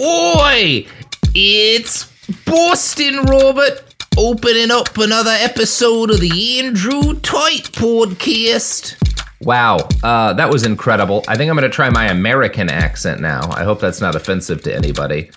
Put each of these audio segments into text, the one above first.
Oi! It's Boston Robert opening up another episode of the Andrew Tate podcast. Wow, uh, that was incredible. I think I'm going to try my American accent now. I hope that's not offensive to anybody.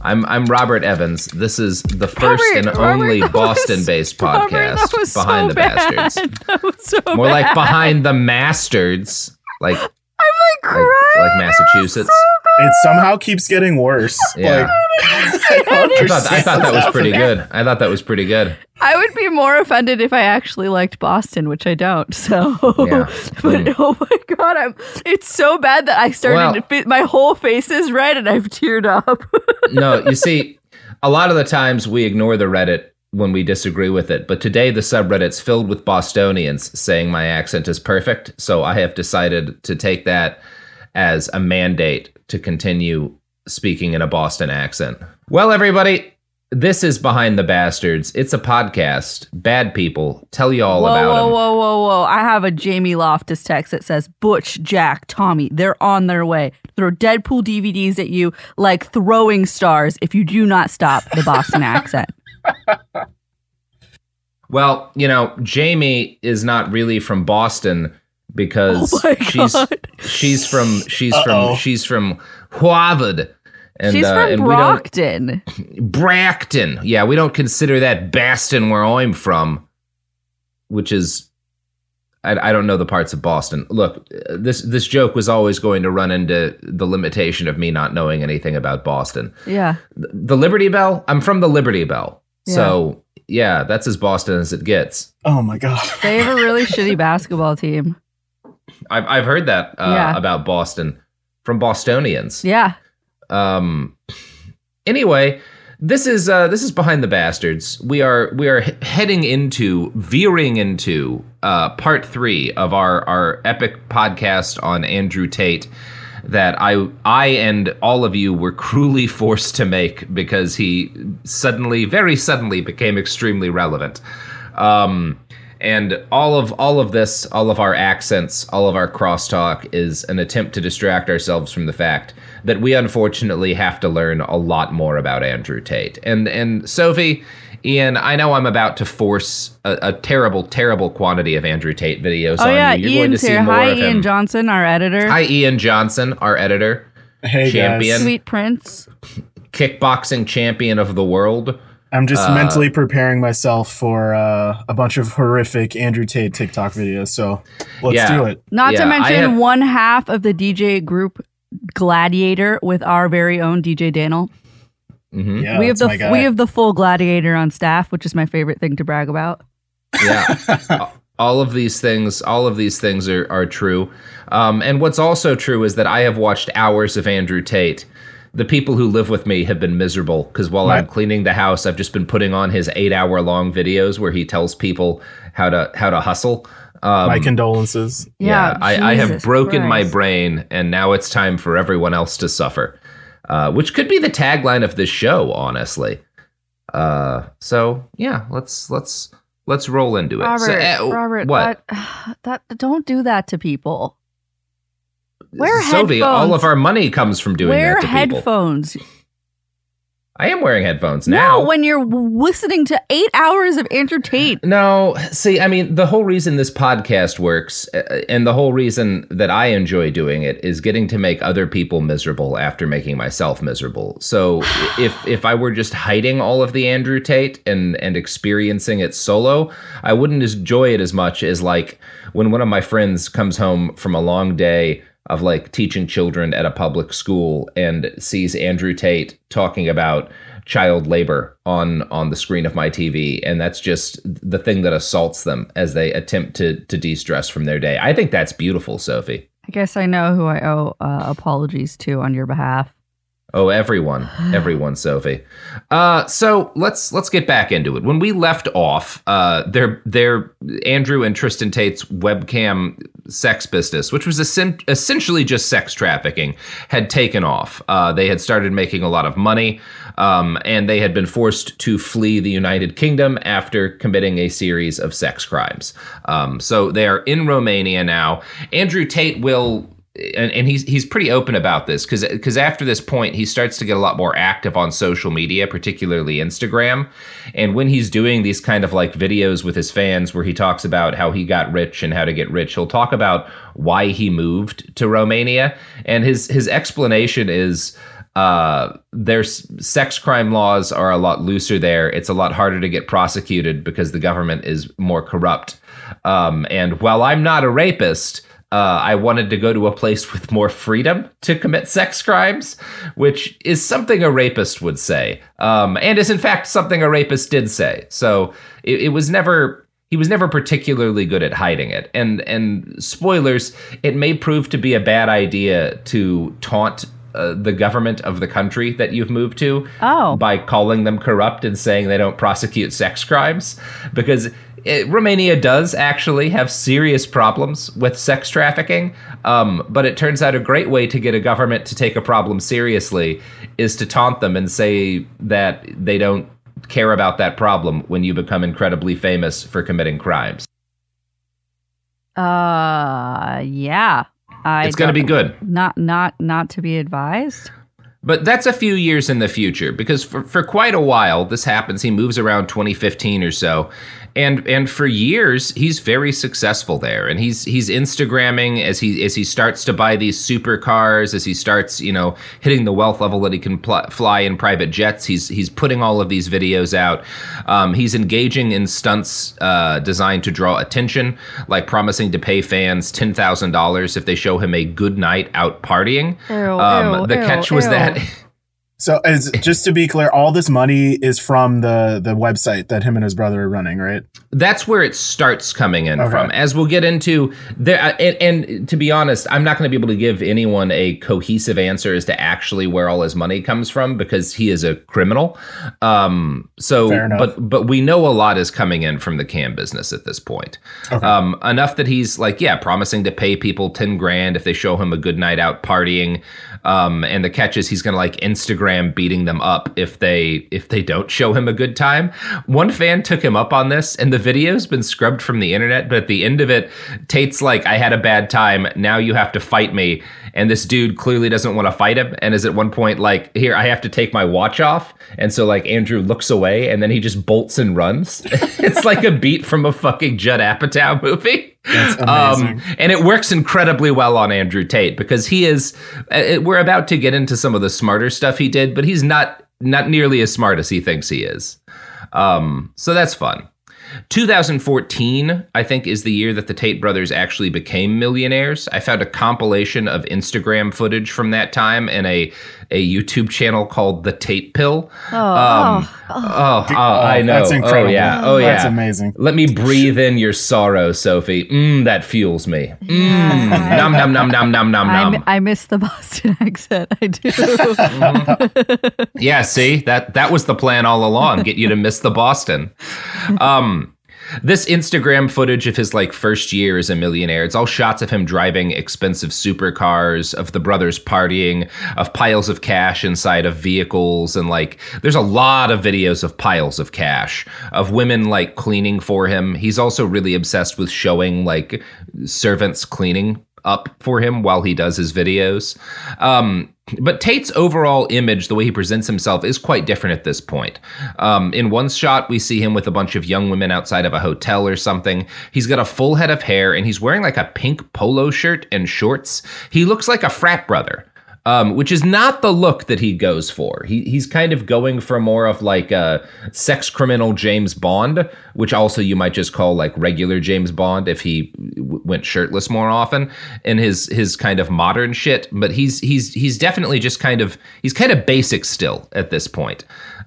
I'm I'm Robert Evans. This is the first Robert, and only that Boston-based Robert, podcast that was behind so the bastards. bad. That was so More like behind the mastards, like I'm like crying. like Massachusetts. It somehow keeps getting worse. Yeah. Like, I I thought I thought that was pretty good. I thought that was pretty good. I would be more offended if I actually liked Boston, which I don't. So, Yeah. but Mm. oh my god, I'm. It's so bad that I started. Well- to fit, my whole face is red, and I've teared up. no, you see, a lot of the times we ignore the Reddit when we disagree with it, but today the subreddit's filled with Bostonians saying my accent is perfect, so I have decided to take that as a mandate to continue speaking in a Boston accent. Well, everybody, this is Behind the Bastards. It's a podcast. Bad people tell you all whoa, about whoa, them. whoa, whoa, whoa! I have a Jamie Loftus text that says Butch, Jack, Tommy, they're on their way. Throw Deadpool DVDs at you like throwing stars if you do not stop the Boston accent. Well, you know, Jamie is not really from Boston because Oh my she's God. she's from she's Uh-oh. from she's from Harvard. And, She's uh, from and we Brockton. Bracton. Yeah, we don't consider that Baston where I'm from, which is I, I don't know the parts of Boston. Look, uh, this this joke was always going to run into the limitation of me not knowing anything about Boston. Yeah. The, the Liberty Bell. I'm from the Liberty Bell, so yeah, that's as Boston as it gets. Oh my god. They have a really shitty basketball team. I've I've heard that uh, Yeah. about Boston from Bostonians. Yeah. Um. Anyway, this is uh, this is behind the bastards. We are we are heading into veering into uh, part three of our our epic podcast on Andrew Tate that I I and all of you were cruelly forced to make because he suddenly very suddenly became extremely relevant. Um, and all of all of this, all of our accents, all of our crosstalk is an attempt to distract ourselves from the fact that we unfortunately have to learn a lot more about Andrew Tate. And and Sophie, Ian, I know I'm about to force a, a terrible, terrible quantity of Andrew Tate videos Oh on yeah, you. You're going to Ian's see here. more Hi, of him. Ian Johnson, our editor. Hi, Ian Johnson, our editor, Hey champion, guys. Sweet Prince. kickboxing champion of the world. I'm just Uh, mentally preparing myself for uh, a bunch of horrific Andrew Tate TikTok videos. So let's Yeah. do it. Not Yeah, to mention have- one half of the DJ group Gladiator with our very own DJ Daniel. hmm Yeah, we have the we have the full Gladiator on staff, which is my favorite thing to brag about. yeah all of these things all of these things are, are true um, and what's also true is that i have watched hours of andrew tate the people who live with me have been miserable because while i'm cleaning the house i've just been putting on his eight hour long videos where he tells people how to how to hustle Um, My condolences. yeah, I, I have Jesus broken my brain, and now it's time for everyone else to suffer. Uh, which could be the tagline of this show, honestly. Uh, so yeah, let's let's let's roll into it. Robert, So, uh, Robert, what? That, that don't do that to people. Wear Sophie, all of our money comes from doing Wear that to people. headphones. I am wearing headphones now. No, when you're listening to eight hours of Andrew Tate. No, see, I mean, the whole reason this podcast works uh, and the whole reason that I enjoy doing it is getting to make other people miserable after making myself miserable. So if if I were just hiding all of the Andrew Tate and and experiencing it solo, I wouldn't enjoy it as much as like when one of my friends comes home from a long day of like teaching children at a public school and sees Andrew Tate talking about child labor on on the screen of my TV and that's just the thing that assaults them as they attempt to to de-stress from their day. I think that's beautiful, Sophie. I guess I know who I owe uh, apologies to on your behalf. Oh, everyone, everyone, Sophie. Uh, so let's let's get back into it. When we left off, uh, their their Andrew and Tristan Tate's webcam sex business, which was essen- essentially just sex trafficking, had taken off. Uh, they had started making a lot of money, um, and they had been forced to flee the United Kingdom after committing a series of sex crimes. Um, so they are in Romania now. Andrew Tate will and, and he's he's pretty open about this because because after this point he starts to get a lot more active on social media, particularly Instagram. And when he's doing these kind of like videos with his fans where he talks about how he got rich and how to get rich, he'll talk about why he moved to Romania. And his his explanation is uh, their sex crime laws are a lot looser there. It's a lot harder to get prosecuted because the government is more corrupt. Um, and while I'm not a rapist, uh, I wanted to go to a place with more freedom to commit sex crimes, which is something a rapist would say, um, and is in fact something a rapist did say. So it, it was never he was never particularly good at hiding it. And and spoilers, it may prove to be a bad idea to taunt. Uh, the government of the country that you've moved to Oh. by calling them corrupt and saying they don't prosecute sex crimes because it, Romania does actually have serious problems with sex trafficking. Um, but it turns out a great way to get a government to take a problem seriously is to taunt them and say that they don't care about that problem when you become incredibly famous for committing crimes. Uh, yeah. I It's going to be good. Not, not, not to be advised. But that's a few years in the future because for, for quite a while this happens. He moves around 2015 or so. And and for years he's very successful there. And he's he's Instagramming as he as he starts to buy these supercars, as he starts, you know, hitting the wealth level that he can pl- fly in private jets. He's he's putting all of these videos out. Um, he's engaging in stunts uh, designed to draw attention, like promising to pay fans ten thousand dollars if they show him a good night out partying. Ew, Um, ew, the ew, catch was that So, as, just to be clear, all this money is from the the website that him and his brother are running, right? that's where it starts coming in Okay. from as we'll get into there uh, and, and to be honest i'm not going to be able to give anyone a cohesive answer as to actually where all his money comes from because he is a criminal um so Fair but but we know a lot is coming in from the cam business at this point Okay. um enough that he's like yeah promising to pay people 10 grand if they show him a good night out partying um and the catch is he's gonna like instagram beating them up if they if they don't show him a good time. One fan took him up on this and the video's been scrubbed from the internet but at the end of it tate's like i had a bad time. Now you have to fight me and this dude clearly doesn't want to fight him and is at one point like here i have to take my watch off and so like andrew looks away and then he just bolts and runs it's like a beat from a fucking judd apatow movie That's um, amazing. and it works incredibly well on Andrew Tate because he is. Uh, we're about to get into some of the smarter stuff he did, but he's not not nearly as smart as he thinks he is. Um, so that's fun. 2014, I think, is the year that the Tate brothers actually became millionaires. I found a compilation of Instagram footage from that time and a a YouTube channel called The Tate Pill. Oh, Um, oh, Oh, oh, I know. That's incredible. Oh yeah. Oh yeah. That's amazing. Let me breathe in your sorrow, Sophie. Mmm, that fuels me. Mmm. Nom nom nom nom nom nom I, nom. I miss the Boston accent. I do. Yeah, see that that was the plan all along. Get you to miss the Boston. Um, this Instagram footage of his like first year as a millionaire. It's all shots of him driving expensive supercars, of the brothers partying, of piles of cash inside of vehicles, and like there's a lot of videos of piles of cash, of women like cleaning for him. He's also really obsessed with showing like servants cleaning up for him while he does his videos. Um, but Tate's overall image, the way he presents himself, is quite different at this point. Um, in one shot, we see him with a bunch of young women outside of a hotel or something. He's got a full head of hair and he's wearing like a pink polo shirt and shorts. He looks like a frat brother um, which is not the look that he goes for. He, he's kind of going for more of like a sex criminal James Bond, which also you might just call like regular James Bond if he w- went shirtless more often in his his kind of modern shit. But he's he's he's definitely just kind of he's kind of basic still at this point.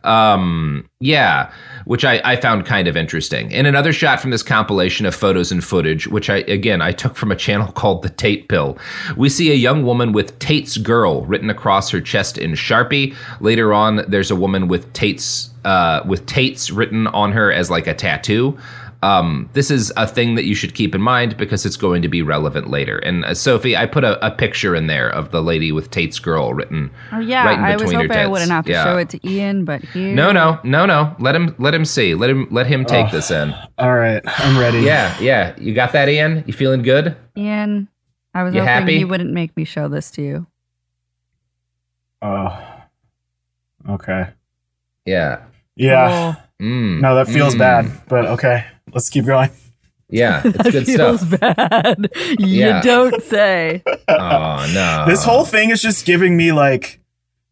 Um, yeah, which I, I found kind of interesting. In another shot from this compilation of photos and footage, which I again I took from a channel called the Tate Pill, we see a young woman with Tate's girl written across her chest in Sharpie. Later on, there's a woman with Tate's uh, with Tate's written on her as like a tattoo. Um, this is a thing that you should keep in mind because it's going to be relevant later. And uh, Sophie, I put a, a, picture in there of the lady with Tate's girl written. Oh yeah, right in I was hoping I wouldn't have to Yeah. show it to Ian, but here. No, no, no, no. Let him let him see. Let him let him take Oh. this in. All right, I'm ready. Yeah, yeah. You got that, Ian? You feeling good? Ian, I was You hoping happy? he wouldn't make me show this to you. Oh. Okay. Yeah. Yeah. Mm, No, that feels mm. bad, but okay. Let's keep going. Yeah, it's That good feels stuff. bad. you Yeah. don't say. Oh no. this whole thing is just giving me like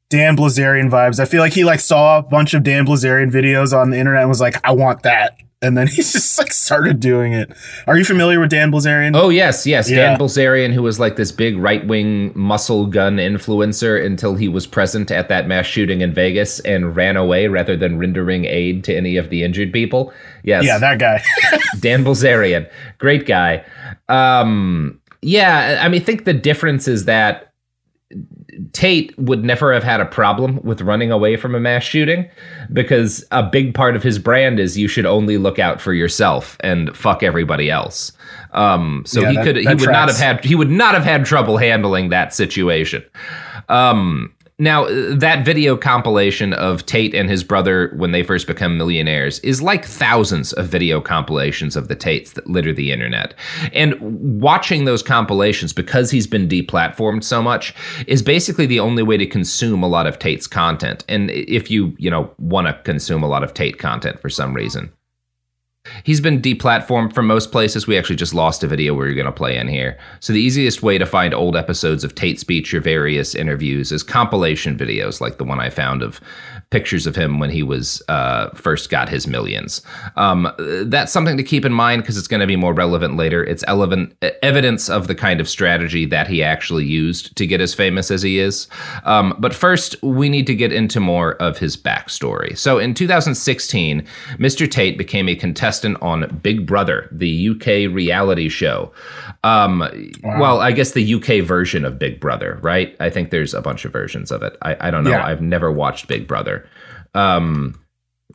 Dan Bilzerian vibes. I feel like he like saw a bunch of Dan Bilzerian videos on the internet and was like, I want that. And then he just like started doing it. Are you familiar with Dan Bilzerian? Oh yes, yes. Yeah. Dan Bilzerian, who was like this big right wing muscle gun influencer until he was present at that mass shooting in Vegas and ran away rather than rendering aid to any of the injured people. Yes. Yeah, that guy. Dan Bilzerian, great guy. Um, yeah, I mean, I think the difference is that Tate would never have had a problem with running away from a mass shooting because a big part of his brand is you should only look out for yourself and fuck everybody else. Um, so Yeah, he that- could he that would not have had he would not have had trouble handling that situation. Um, now uh, that video compilation of Tate and his brother when they first become millionaires is like thousands of video compilations of the Tates that litter the internet. And watching those compilations because he's been deplatformed so much is basically the only way to consume a lot of Tate's content. And if you, you know, want to consume a lot of Tate content for some reason. He's been deplatformed from most places. We actually just lost a video we were going to play in here. So the easiest way to find old episodes of Tate Speech or various interviews is compilation videos, like the one I found of pictures of him when he was uh, first got his millions. Um, that's something to keep in mind because it's going to be more relevant later. It's relevant evidence of the kind of strategy that he actually used to get as famous as he is. Um, but first, we need to get into more of his backstory. So in 2016, Mr. Tate became a contestant on Big Brother, the UK reality show. Um, Well, I guess the UK version of Big Brother, right? I think there's a bunch of versions of it. I, I don't know. Yeah. I've never watched Big Brother. Um,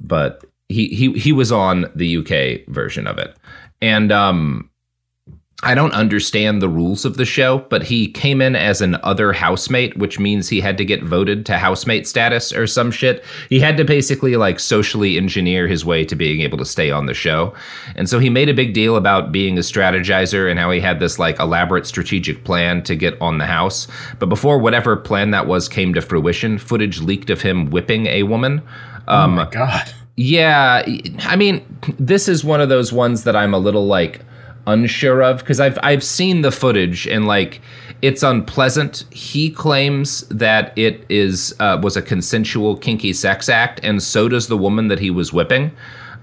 but he, he he was on the UK version of it. And um I don't understand the rules of the show, but he came in as an other housemate, which means he had to get voted to housemate status or some shit. He had to basically like socially engineer his way to being able to stay on the show. And so he made a big deal about being a strategizer and how he had this like elaborate strategic plan to get on the house. But before whatever plan that was came to fruition, footage leaked of him whipping a woman. oh Um, my god. yeah, I mean, this is one of those ones that I'm a little like unsure of because I've I've seen the footage and like it's unpleasant. He claims that it is uh, was a consensual kinky sex act, and so does the woman that he was whipping.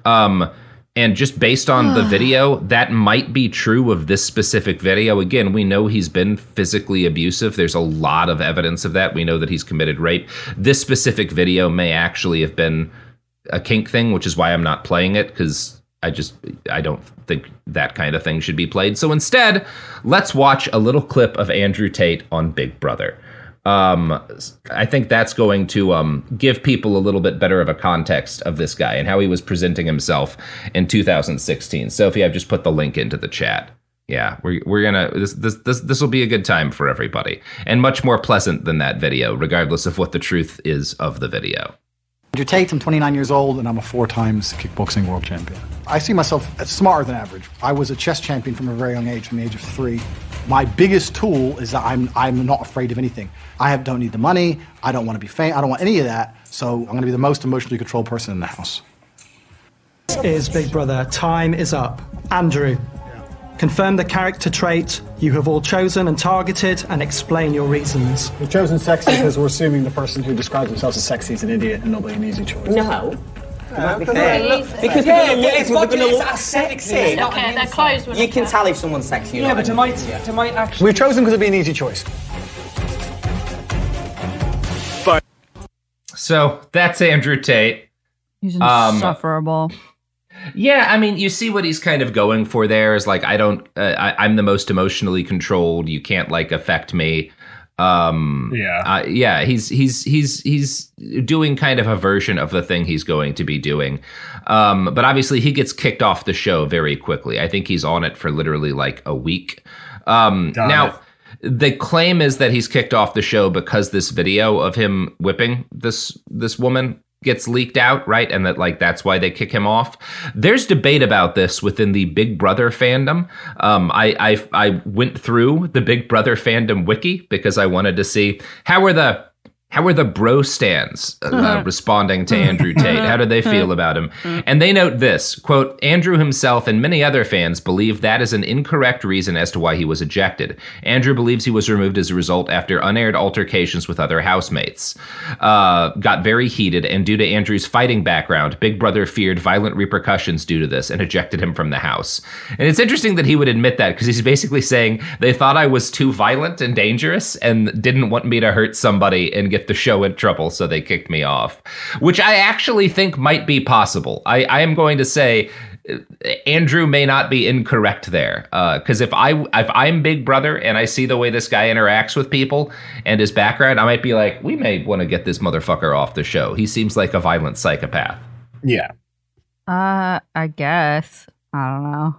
Um, and just based on the video, that might be true of this specific video. Again, we know he's been physically abusive. There's a lot of evidence of that. We know that he's committed rape. This specific video may actually have been a kink thing, which is why I'm not playing it because I just I don't think that kind of thing should be played. So instead, let's watch a little clip of Andrew Tate on Big Brother. um, I think that's going to um, give people a little bit better of a context of this guy and how he was presenting himself in 2016. Sophie, I've just put the link into the chat. Yeah, we're, we're gonna this this this this will be a good time for everybody and much more pleasant than that video, regardless of what the truth is of the video. Andrew Tate, I'm 29 years old and I'm a four times kickboxing world champion. I see myself as smarter than average. I was a chess champion from a very young age, from the age of three. My biggest tool is that I'm, I'm not afraid of anything. I have, don't need the money. I don't want to be famous. I don't want any of that. So I'm going to be the most emotionally controlled person in the house. This is Big Brother. Time is up. Andrew, confirm the character trait you have all chosen and targeted and explain your reasons. We've chosen sexy because we're assuming the person who describes themselves as sexy is an idiot and nobody an easy choice. No. Because Because yeah, people, yeah, it's we're gonna look sexy. sexy. Okay, an their insult. clothes would You can better. tell if someone's sexy. or Yeah, but it might, it might actually. We've chosen because it'd be an easy choice. So that's Andrew Tate. He's Um, insufferable. Yeah, I mean, you see what he's kind of going for there is like I don't, uh, I, I'm the most emotionally controlled. You can't like affect me. Um, Yeah. uh, yeah. He's he's he's he's doing kind of a version of the thing he's going to be doing. Um, but obviously he gets kicked off the show very quickly. I think he's on it for literally like a week. Um, Got now. it. The claim is that he's kicked off the show because this video of him whipping this this woman gets leaked out, right? And that like that's why they kick him off. There's debate about this within the Big Brother fandom. Um, I, I I went through the Big Brother fandom wiki because I wanted to see how are the how are the bro stands uh, responding to Andrew Tate? How do they feel about him? And they note this quote, Andrew himself and many other fans believe that is an incorrect reason as to why he was ejected. Andrew believes he was removed as a result after unaired altercations with other housemates. Uh, got very heated, and due to Andrew's fighting background, Big Brother feared violent repercussions due to this and ejected him from the house. And it's interesting that he would admit that because he's basically saying they thought I was too violent and dangerous and didn't want me to hurt somebody and get the show in trouble, so they kicked me off. Which I actually think might be possible. I, I am going to say uh, Andrew may not be incorrect there, because if I if I'm Big Brother and I see the way this guy interacts with people and his background, I might be like, we may want to get this motherfucker off the show. He seems like a violent psychopath. Yeah. Uh, I guess. I don't know.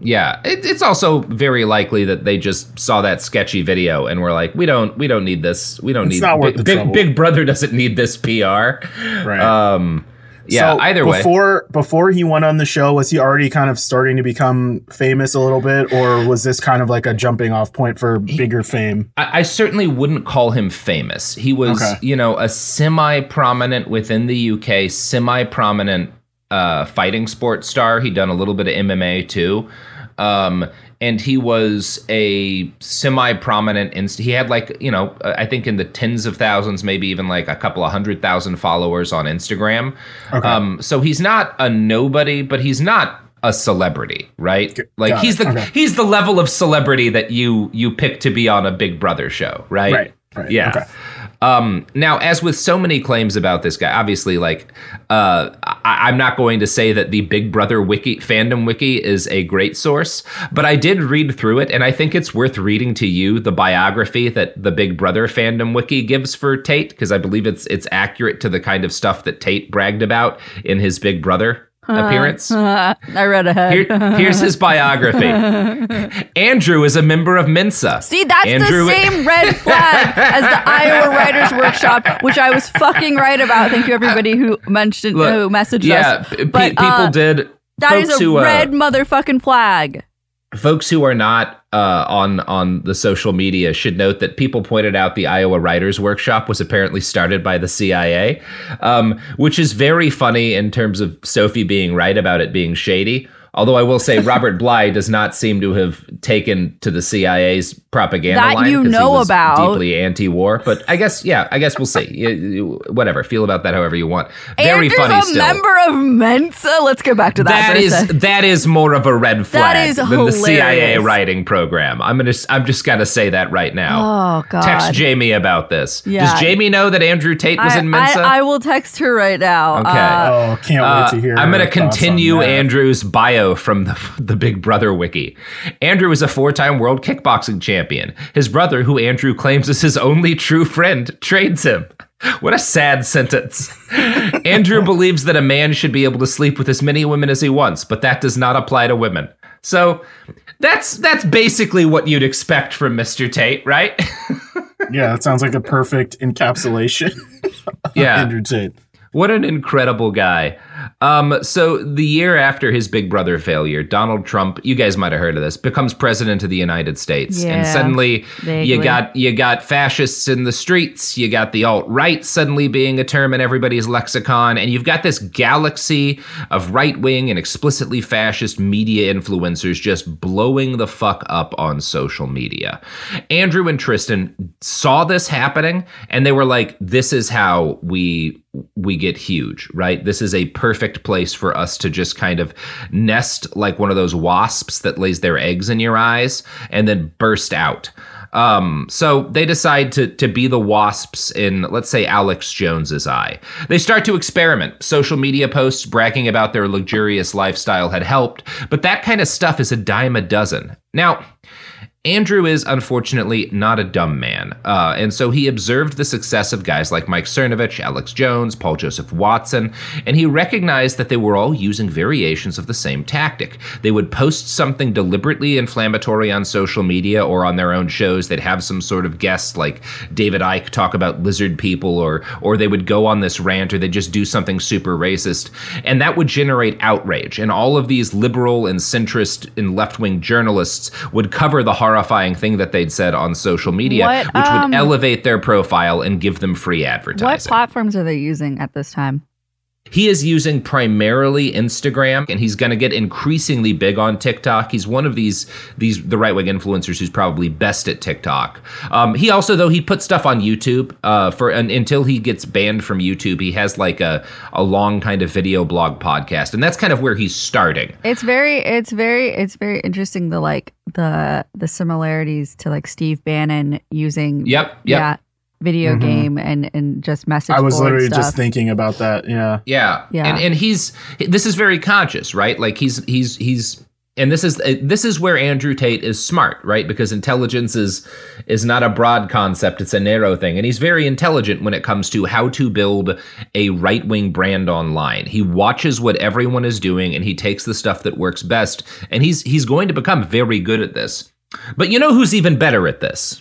Yeah, it, it's also very likely that they just saw that sketchy video and were like, "We don't, we don't need this. We don't It's need big, the big, big Brother doesn't need this PR." Right. Um, yeah. So either way, before before he went on the show, was he already kind of starting to become famous a little bit, or was this kind of like a jumping off point for bigger fame? I, I certainly wouldn't call him famous. He was, Okay. you know, a semi-prominent within the UK, semi-prominent uh, fighting sports star. He'd done a little bit of MMA too, um, and he was a semi-prominent. Inst- he had like, you know, I think in the tens of thousands, maybe even like a couple of hundred thousand followers on Instagram. Okay. Um, so he's not a nobody, but he's not a celebrity, right? Like got he's it. the Okay. he's the level of celebrity that you you pick to be on a Big Brother show, right? Right, right, Yeah. okay. Um, now, as with so many claims about this guy, obviously, like uh, I, I'm not going to say that the Big Brother wiki fandom wiki is a great source, but I did read through it, and I think it's worth reading to you the biography that the Big Brother fandom wiki gives for Tate because I believe it's it's accurate to the kind of stuff that Tate bragged about in his Big Brother appearance. I read ahead. Here, here's his biography. Andrew is a member of Mensa. See, that's Andrew- the same red flag as the Iowa Writers Workshop, which I was fucking right about. Thank you, everybody who mentioned, Look, who messaged yeah, us. p- pe- But, people uh, did. That is a who, uh, red motherfucking flag. Folks who are not uh, on on the social media should note that people pointed out the Iowa Writers Workshop was apparently started by the CIA, um, which is very funny in terms of Sophie being right about it being shady. Although I will say Robert Bly does not seem to have taken to the CIA's propaganda That line you 'cause he know was about. deeply anti-war. But I guess yeah, I guess we'll see. You- you- Whatever, feel about that however you want. Very Andrew's funny a still. member of Mensa. Let's go back to that. That for a is sec. that is more of a red flag is than the CIA writing program. I'm gonna I'm just gonna say that right now. Oh god. Text Jamie about this. Yeah. Does Jamie know that Andrew Tate was I, in Mensa? I, I will text her right now. Okay. Uh, Oh, can't Uh, wait to hear. I'm gonna continue. Andrew's bio from the, the Big Brother wiki. Andrew is a four time world kickboxing champion champion. His brother, who Andrew claims is his only true friend, trades him. What a sad sentence. Andrew believes that a man should be able to sleep with as many women as he wants, but that does not apply to women. So that's that's basically what you'd expect from Mr. Tate, right? yeah, that sounds like a perfect encapsulation. yeah. Andrew Tate. What an incredible guy. Um, so the year after his Big Brother failure, Donald Trump, you guys might have heard of this, becomes president of the United States, and suddenly vaguely. you got you got fascists in the streets, you got the alt right suddenly being a term in everybody's lexicon, and you've got this galaxy of right wing and explicitly fascist media influencers just blowing the fuck up on social media. Andrew and Tristan saw this happening, and they were like, "This is how we." We get huge, right? This is a perfect place for us to just kind of nest like one of those wasps that lays their eggs in your eyes and then burst out. Um, so they decide to to be the wasps in, let's say, Alex Jones's eye. They start to experiment. Social media posts bragging about their luxurious lifestyle had helped, but that kind of stuff is a dime a dozen. Now, Andrew is unfortunately not a dumb man, uh, and so he observed the success of guys like Mike Cernovich, Alex Jones, Paul Joseph Watson, and he recognized that they were all using variations of the same tactic. They would post something deliberately inflammatory on social media or on their own shows. They'd have some sort of guest like David Icke talk about lizard people, or or they would go on this rant, or they'd just do something super racist, and that would generate outrage. And all of these liberal and centrist and left wing journalists would cover the horrifying thing that they'd said on social media, What, which um, would elevate their profile and give them free advertising. What platforms are they using at this time? He is using primarily Instagram, and he's going to get increasingly big on TikTok. He's one of these these the right wing influencers who's probably best at TikTok. Um, he also though he puts stuff on YouTube uh, for and, until he gets banned from YouTube. He has like a a long kind of video blog podcast, and that's kind of where he's starting. It's very, it's very, it's very interesting. The like the the similarities to like Steve Bannon using Yep, yep. yeah video Mhm. game and and just message. I was board literally stuff. just thinking about that. Yeah. Yeah. Yeah. And and he's this is very conscious, right? Like he's he's he's and this is this is where Andrew Tate is smart, right? Because intelligence is is not a broad concept; it's a narrow thing, and he's very intelligent when it comes to how to build a right wing brand online. He watches what everyone is doing, and he takes the stuff that works best, and he's he's going to become very good at this. But you know who's even better at this?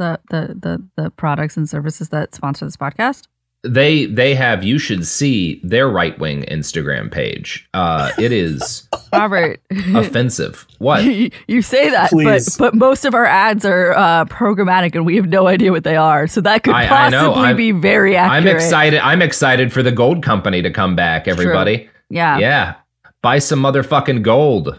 The the the the the products and services that sponsor this podcast. they they have you should see their right wing Instagram page. Uh, it is Robert, offensive. What? you, you say that, Please. but but most of our ads are uh, programmatic, and we have no idea what they are. So that could I- I possibly know. I'm- be very accurate. I'm excited. I'm excited for the gold company to come back. Everybody, Yeah. yeah, buy some motherfucking gold.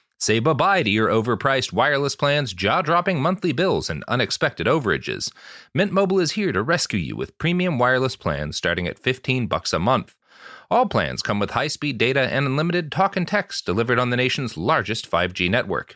Say bye-bye to your overpriced wireless plans, jaw-dropping monthly bills, and unexpected overages. Mint Mobile is here to rescue you with premium wireless plans starting at 15 bucks a month. All plans come with high-speed data and unlimited talk and text delivered on the nation's largest 5G network.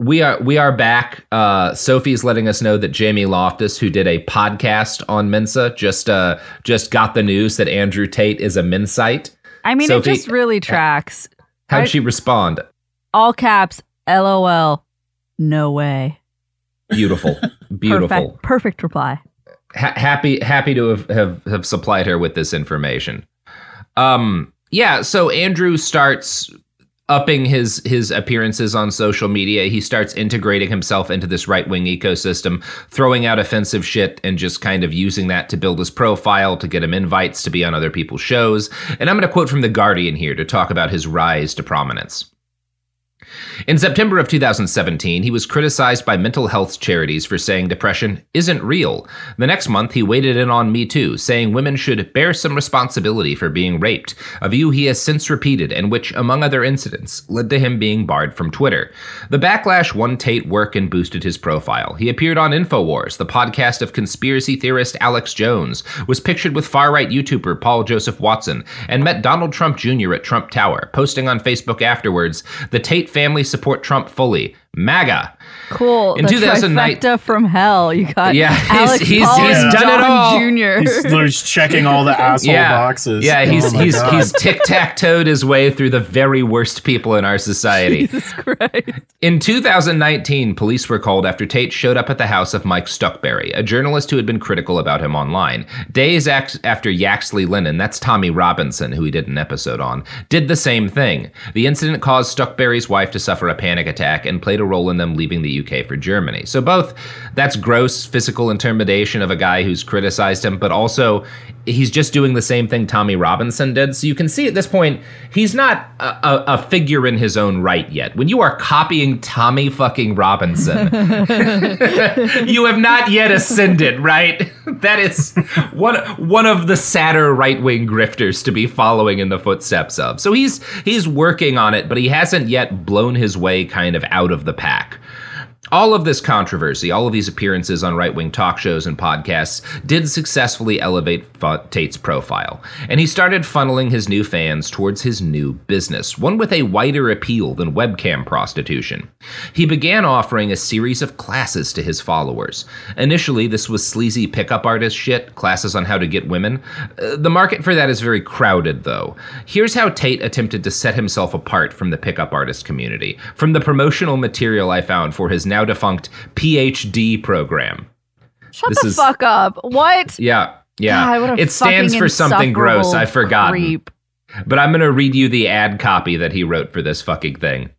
We are we are back. Uh, Sophie's letting us know that Jamie Loftus, who did a podcast on Mensa, just uh, just got the news that Andrew Tate is a Mensite. I mean, Sophie, it just really tracks. How'd I- she respond? All caps, LOL. No way. Beautiful, beautiful. Perfect, perfect reply. Ha- happy happy to have, have have supplied her with this information. Um, yeah. So Andrew starts upping his his appearances on social media. He starts integrating himself into this right wing ecosystem, throwing out offensive shit and just kind of using that to build his profile, to get him invites to be on other people's shows. And I'm going to quote from the Guardian here to talk about his rise to prominence. In September of 2017, he was criticized by mental health charities for saying depression isn't real. The next month, he waded in on Me Too, saying women should bear some responsibility for being raped, a view he has since repeated and which, among other incidents, led to him being barred from Twitter. The backlash won Tate work and boosted his profile. He appeared on InfoWars, the podcast of conspiracy theorist Alex Jones, was pictured with far right YouTuber Paul Joseph Watson, and met Donald Trump Jr. at Trump Tower, posting on Facebook afterwards, The Tate family support Trump fully. MAGA. Cool. In the 2009 trifecta from hell. You got Yeah, he's- Alex he's- Paul he's and done it Don all. Jr. He's literally checking all the asshole yeah. boxes. Yeah, he's Oh my he's God. he's tic tac toed his way through the very worst people in our society. In 2019, police were called after Tate showed up at the house of Mike Stuchbery, a journalist who had been critical about him online. Days ac- after Yaxley Lennon, that's Tommy Robinson, who he did an episode on, did the same thing. The incident caused Stuchbery's wife to suffer a panic attack and played a role in them leaving the UK for Germany. So both that's gross physical intimidation of a guy who's criticized him, but also he's just doing the same thing Tommy Robinson did. So you can see at this point he's not a, a, a figure in his own right yet. When you are copying Tommy fucking Robinson, you have not yet ascended, right? That is one one of the sadder right wing grifters to be following in the footsteps of. So he's he's working on it, but he hasn't yet blown his way kind of out of the pack. All of this controversy, all of these appearances on right wing talk shows and podcasts did successfully elevate Tate's profile, and he started funneling his new fans towards his new business, one with a wider appeal than webcam prostitution. He began offering a series of classes to his followers. Initially, this was sleazy pickup artist shit, classes on how to get women. Uh, the market for that is very crowded, though. Here's how Tate attempted to set himself apart from the pickup artist community, from the promotional material I found for his now defunct PhD program. Shut This the is- fuck up. What? Yeah, yeah. God, it stands for something gross. I forgot. But I'm going to read you the ad copy that he wrote for this fucking thing.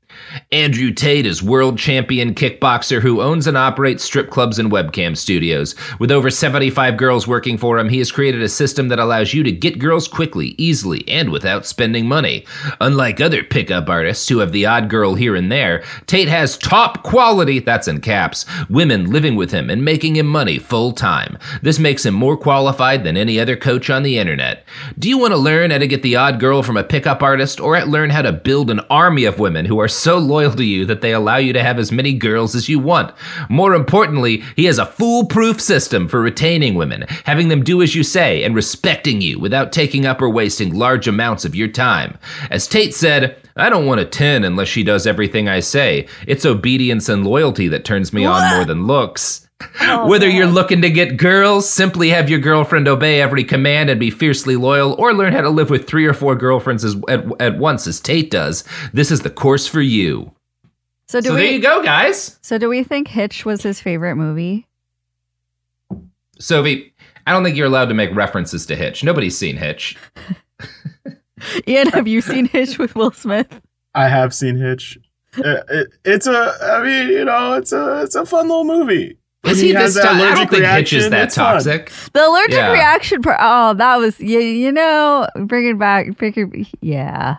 Andrew Tate is world champion kickboxer who owns and operates strip clubs and webcam studios. With over 75 girls working for him, he has created a system that allows you to get girls quickly, easily, and without spending money. Unlike other pickup artists who have the odd girl here and there, Tate has top quality, that's in caps, women living with him and making him money full time. This makes him more qualified than any other coach on the internet. Do you want to learn how to get the odd girl from a pickup artist or learn how to build an army of women who are so loyal to you that they allow you to have as many girls as you want? More importantly, he has a foolproof system for retaining women, having them do as you say, and respecting you without taking up or wasting large amounts of your time. As Tate said, I don't want a 10 unless she does everything I say. It's obedience and loyalty that turns me on more than looks. Whether you're looking to get girls, simply have your girlfriend obey every command and be fiercely loyal, or learn how to live with three or four girlfriends as, at, at once as Tate does, this is the course for you. So do so we? there you go, guys. So do we think Hitch was his favorite movie? Sophie, I don't think you're allowed to make references to Hitch. Nobody's seen Hitch. Ian, have you seen Hitch with Will Smith? I have seen Hitch. Uh, it, it's a, I mean, you know, it's a, it's a fun little movie. Is When he has this that to- I don't allergic think Hitch is that it's fun. toxic. The allergic Yeah. reaction. Pro- oh, that was you, you know, bringing back. bringing, yeah.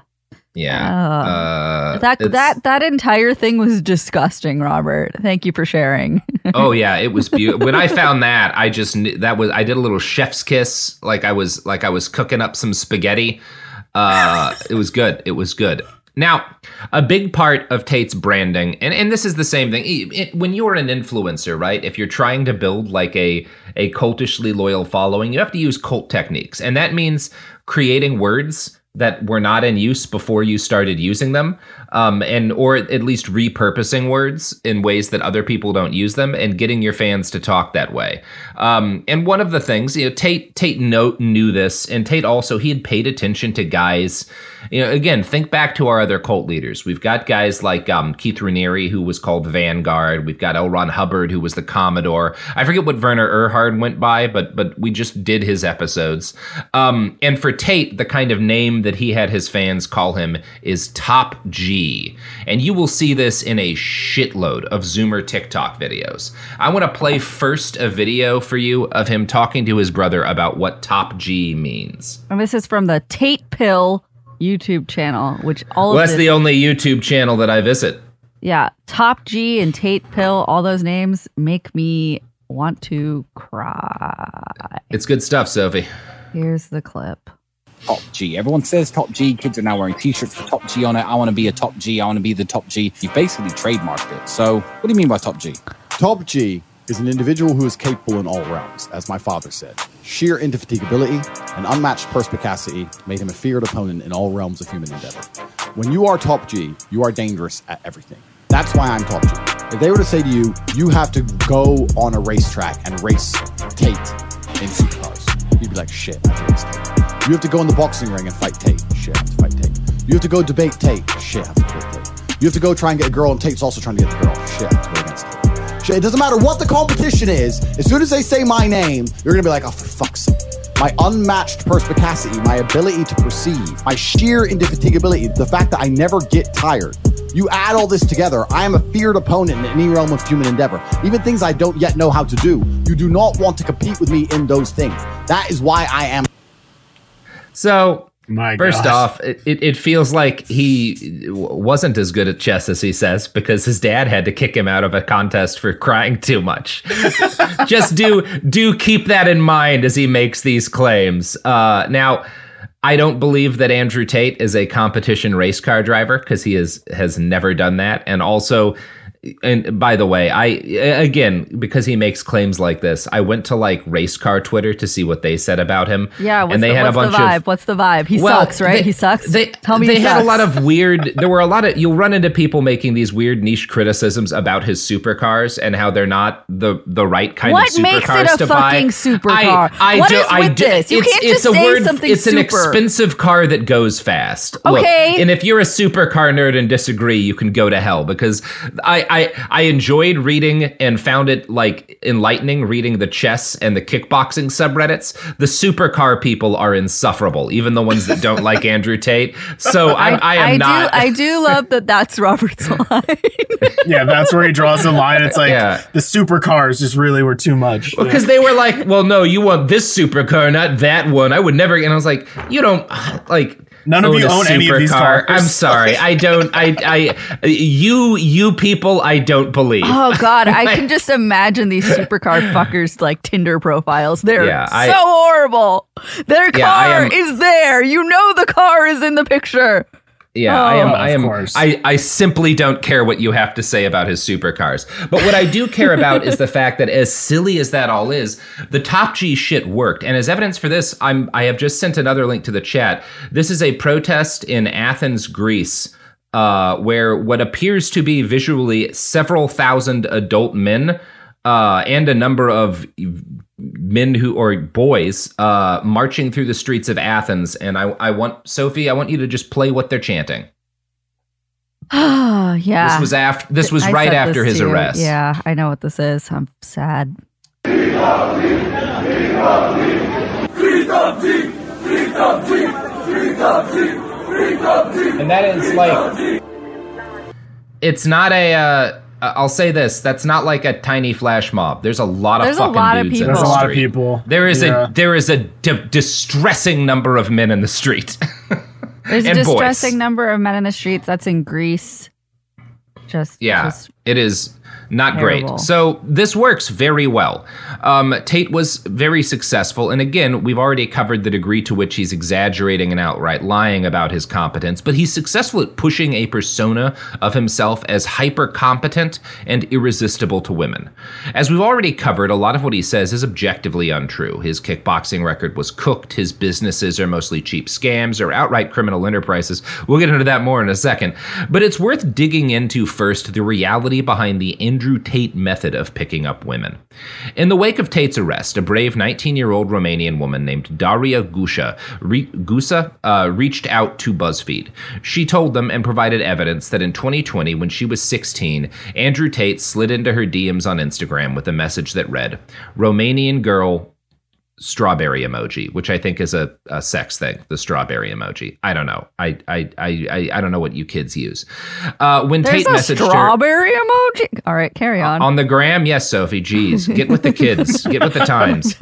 Yeah. Oh. Uh, that that that entire thing was disgusting, Robert. Thank you for sharing. oh yeah, it was beautiful. when I found that, I just kn- that was I did a little chef's kiss, like I was like I was cooking up some spaghetti. Uh, it was good. It was good. Now, a big part of Tate's branding, and, and this is the same thing. It- when you're an influencer, right? If you're trying to build like a a cultishly loyal following, you have to use cult techniques, and that means creating words that were not in use before you started using them um, and or at least repurposing words in ways that other people don't use them and getting your fans to talk that way. Um, and one of the things you know tate tate know, knew this and tate also he had paid attention to guys. You know again think back to our other cult leaders. We've got guys like um, keith Raniere, who was called vanguard. We've got l ron hubbard who was the commodore. I forget what werner erhard went by but but we just did his episodes. Um, and for tate the kind of name that he had his fans call him is top g and you will see this in a shitload of zoomer tiktok videos i want to play first a video for you of him talking to his brother about what top g means and this is from the Tate Pill YouTube channel, which all well of that's this, the only youtube channel that i visit yeah, Top G and Tate Pill, all those names make me want to cry. it's good stuff sophie Here's the clip. Top G. Everyone says Top G. Kids are now wearing T-shirts with Top G on it. I want to be a Top G. I want to be the Top G. You've basically trademarked it. So, what do you mean by Top G? Top G is an individual who is capable in all realms, as my father said. Sheer indefatigability and unmatched perspicacity made him a feared opponent in all realms of human endeavor. When you are Top G, you are dangerous at everything. That's why I'm Top G. If they were to say to you, you have to go on a racetrack and race Tate in supercars, you'd be like, shit, I Tate. You have to go in the boxing ring and fight Tate. Shit, I have to fight Tate. You have to go debate Tate. Shit, I have to debate Tate. You have to go try and get a girl, and Tate's also trying to get the girl. Shit, I have to go against Tate. Shit, it doesn't matter what the competition is. As soon as they say my name, you're gonna be like, oh, for fuck's sake. My unmatched perspicacity, my ability to perceive, my sheer indefatigability, the fact that I never get tired. You add all this together, I am a feared opponent in any realm of human endeavor. Even things I don't yet know how to do. You do not want to compete with me in those things. That is why I am. So, My first gosh. off, it, it feels like he wasn't as good at chess as he says because his dad had to kick him out of a contest for crying too much. Just do do keep that in mind as he makes these claims. Uh, now, I don't believe that Andrew Tate is a competition race car driver because he is has never done that, and also. And by the way, I again because he makes claims like this, I went to like race car Twitter to see what they said about him. Yeah, what's, and they the, had what's a bunch the vibe? of what's the vibe? He Well, sucks, right? they- he sucks. They, Tell me they he had sucks. a lot of weird. There were a lot of. You'll run into people making these weird niche criticisms about his supercars and how they're not the the right kind What of makes supercars it a to buy. supercar? I, I What do, is I with do- this? You it's, can't it's just a say word, something It's an expensive car that goes fast. Look, Okay. and if you're a supercar nerd and disagree, you can go to hell because I I I enjoyed reading and found it like enlightening reading the chess and the kickboxing subreddits. The supercar people are insufferable, even the ones that don't like Andrew Tate. So I, I am I not. do I do love that that's Robert's line. yeah, that's where he draws the line. It's like Yeah. the supercars just really were too much. because they were like, well, no, you want this supercar, not that one. I would never. And I was like, you don't like. None of oh, you own any of these cars. I'm sorry. I don't. I. I. You. You people. I don't believe. Oh God, I can just imagine these supercar fuckers like Tinder profiles. They're Yeah, I- so horrible. Their Yeah, car am- is there. You know the car is in the picture. Yeah, I am. Oh, I am. course. I, I simply don't care what you have to say about his supercars. But what I do care about is the fact that, as silly as that all is, the Top G shit worked. And as evidence for this, I'm. I have just sent another link to the chat. This is a protest in Athens, Greece. Uh, where what appears to be visually several thousand adult men uh, and a number of men who or boys uh, marching through the streets of Athens. And I, I want Sophie, I want you to just play what they're chanting. Ah, yeah. This was after. This was I right after his too. arrest. Yeah, I know what this is. I'm sad. And that is like. It's not a. Uh, Uh, I'll say this. That's not like a tiny flash mob. There's a lot of There's a fucking lot of dudes in people. the There's a lot of people. There is Yeah. a there is a d- distressing number of men in the street. There's a And boys. distressing number of men in the streets. That's in Greece. Just Yeah, just it is not terrible. great. So this works very well. Um, Tate was very successful, and again, we've already covered the degree to which he's exaggerating and outright lying about his competence. But he's successful at pushing a persona of himself as hyper competent and irresistible to women. As we've already covered, a lot of what he says is objectively untrue. His kickboxing record was cooked. His businesses are mostly cheap scams or outright criminal enterprises. We'll get into that more in a second. But it's worth digging into first the reality behind the Andrew Tate method of picking up women. In the wake of Tate's arrest, a brave 19 year old Romanian woman named Daria Gusha, re- Gusa uh, reached out to BuzzFeed. She told them and provided evidence that in 2020, when she was 16, Andrew Tate slid into her DMs on Instagram with a message that read, Romanian girl strawberry emoji, which I think is a, a sex thing. The strawberry emoji. I don't know. I I I I, I don't know what you kids use. Uh, when There's Tate a messaged her strawberry emoji. All right, carry on. on the gram, yes, Sophie. Geez, get with the kids. get with the times.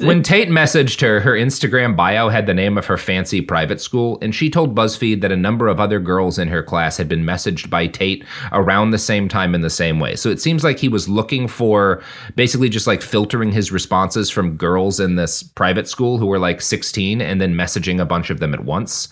When Tate messaged her, her Instagram bio had the name of her fancy private school, and she told BuzzFeed that a number of other girls in her class had been messaged by Tate around the same time in the same way. So it seems like he was looking for basically just like filtering his responses from girls in this private school who were like 16 and then messaging a bunch of them at once.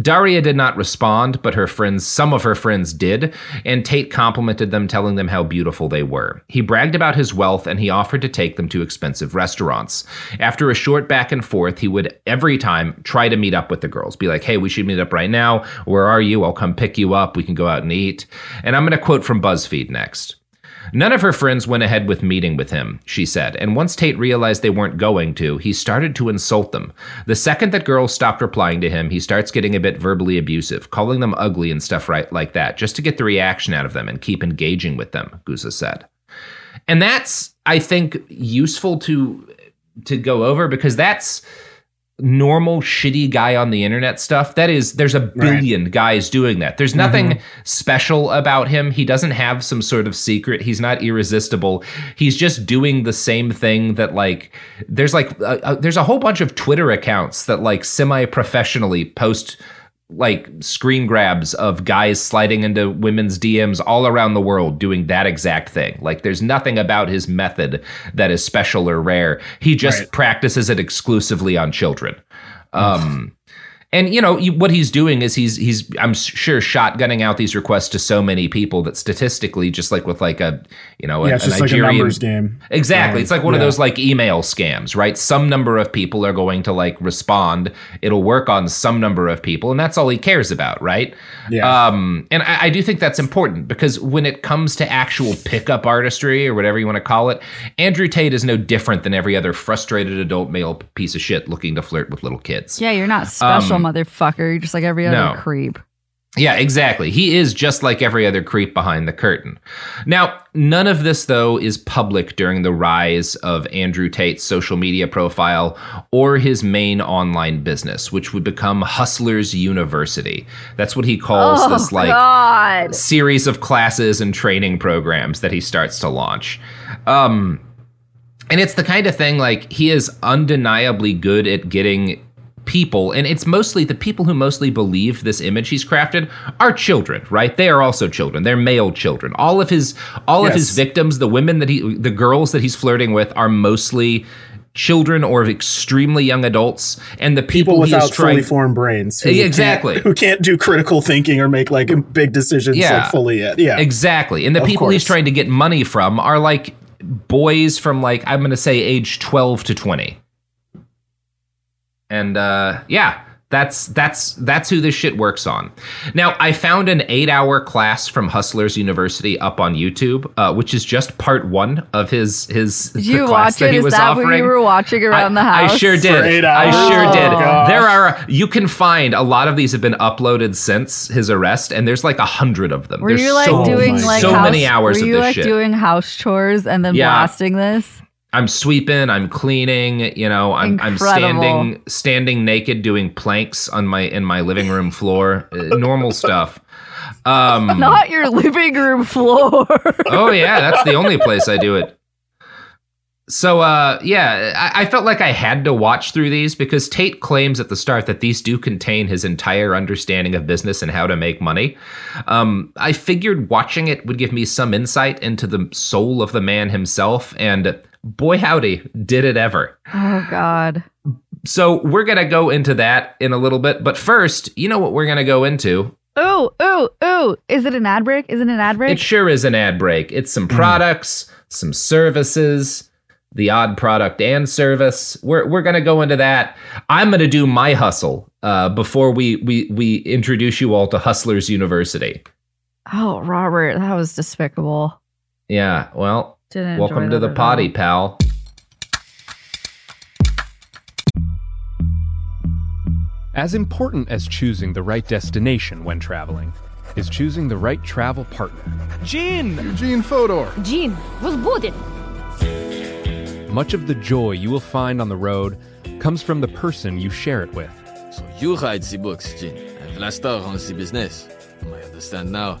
Daria did not respond, but her friends, some of her friends did, and Tate complimented them, telling them how beautiful they were. He bragged about his wealth and he offered to take them to expensive restaurants. After a short back and forth, he would every time try to meet up with the girls, be like, hey, we should meet up right now. Where are you? I'll come pick you up. We can go out and eat. And I'm going to quote from BuzzFeed next. None of her friends went ahead with meeting with him, she said, and once Tate realized they weren't going to, he started to insult them. The second that girls stopped replying to him, he starts getting a bit verbally abusive, calling them ugly and stuff right like that, just to get the reaction out of them and keep engaging with them, Gusa said. And that's, I think, useful to to go over because that's normal shitty guy on the internet stuff that is there's a billion guys doing that. There's nothing Mhm. special about him. He doesn't have some sort of secret. He's not irresistible. He's just doing the same thing that like there's like uh, uh, there's a whole bunch of twitter accounts that like semi professionally post like screen grabs of guys sliding into women's DMs all around the world doing that exact thing. Like there's nothing about his method that is special or rare. He just Right. practices it exclusively on children. Um and you know what he's doing is he's he's I'm sure shotgunning out these requests to so many people that statistically, just like with like a you know Yeah, a, it's a just like a Nigerian numbers game. Exactly. Um, it's like one of those like email scams, right? Some number of people are going to like respond. It'll work on some number of people, and that's all he cares about, right? Yeah. Um, and I, I do think that's important because when it comes to actual pickup artistry or whatever you want to call it, Andrew Tate is no different than every other frustrated adult male piece of shit looking to flirt with little kids. yeah, you're not special, Um, motherfucker. You're just like every other no. creep. Yeah, exactly. He is just like every other creep behind the curtain. Now, none of this, though, is public during the rise of Andrew Tate's social media profile or his main online business, which would become Hustlers University. That's what he calls oh, this like God. series of classes and training programs that he starts to launch. Um, and it's the kind of thing like he is undeniably good at getting people and it's mostly the people who mostly believe this image he's crafted are children right they are also children they're male children all of his all of his victims the women that he the girls that he's flirting with are mostly children or extremely young adults and the people, People without trying fully formed brains. who Yeah, can't- exactly. Who can't do critical thinking or make like big decisions like fully yet. Yeah. Exactly. And the Of people he's trying to get money from are like boys from like I'm going to say age 12 to 20. And uh yeah, that's that's that's who this shit works on. Now, I found an 8-hour class from Hustlers University up on YouTube, uh, which is just part 1 of his his Did the you class watch that it? he Is was that offering. what you were watching around the house? I sure did. I sure Oh, did. gosh. There are you can find a lot of these have been uploaded since his arrest, and there's like a hundred of them. Were there's you like so, doing like so house, many hours Were of you this like shit? doing house chores and then Yeah. blasting this? I'm sweeping, I'm cleaning, you know, I'm I'm standing standing naked doing planks on my in my living room floor, uh, normal stuff. Um Not your living room floor. oh yeah, that's the only place I do it. So uh yeah, I, I felt like I had to watch through these because Tate claims at the start that these do contain his entire understanding of business and how to make money. Um, I figured watching it would give me some insight into the soul of the man himself, and boy howdy, did it ever. oh God. So we're gonna go into that in a little bit, but first, you know what we're gonna go into? Ooh, ooh, ooh. Is it an ad break? Is it an ad break? It sure is an ad break. It's some products, some services, the odd product and service. We're we're gonna go into that. I'm gonna do my hustle uh, before we we we introduce you all to Hustlers University. oh, Robert, that was despicable. Yeah, well, didn't Welcome to the potty, pal. As important as choosing the right destination when traveling is choosing the right travel partner. Gene! Eugene Fodor! Gene, was booted! Much of the joy you will find on the road comes from the person you share it with. So you write the books, Gene. I've last on the business. I understand now.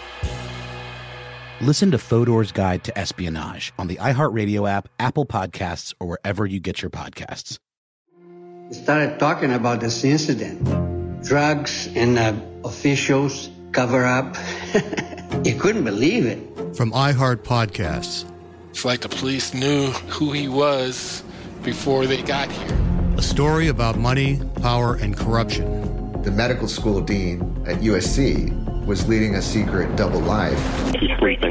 Listen to Fodor's Guide to Espionage on the iHeartRadio app, Apple Podcasts, or wherever you get your podcasts. We started talking about this incident. Drugs and uh, officials cover up. you couldn't believe it. From iHeart Podcasts. It's like the police knew who he was before they got here. A story about money, power, and corruption. The medical school dean at USC was leading a secret double life. She's sleeping.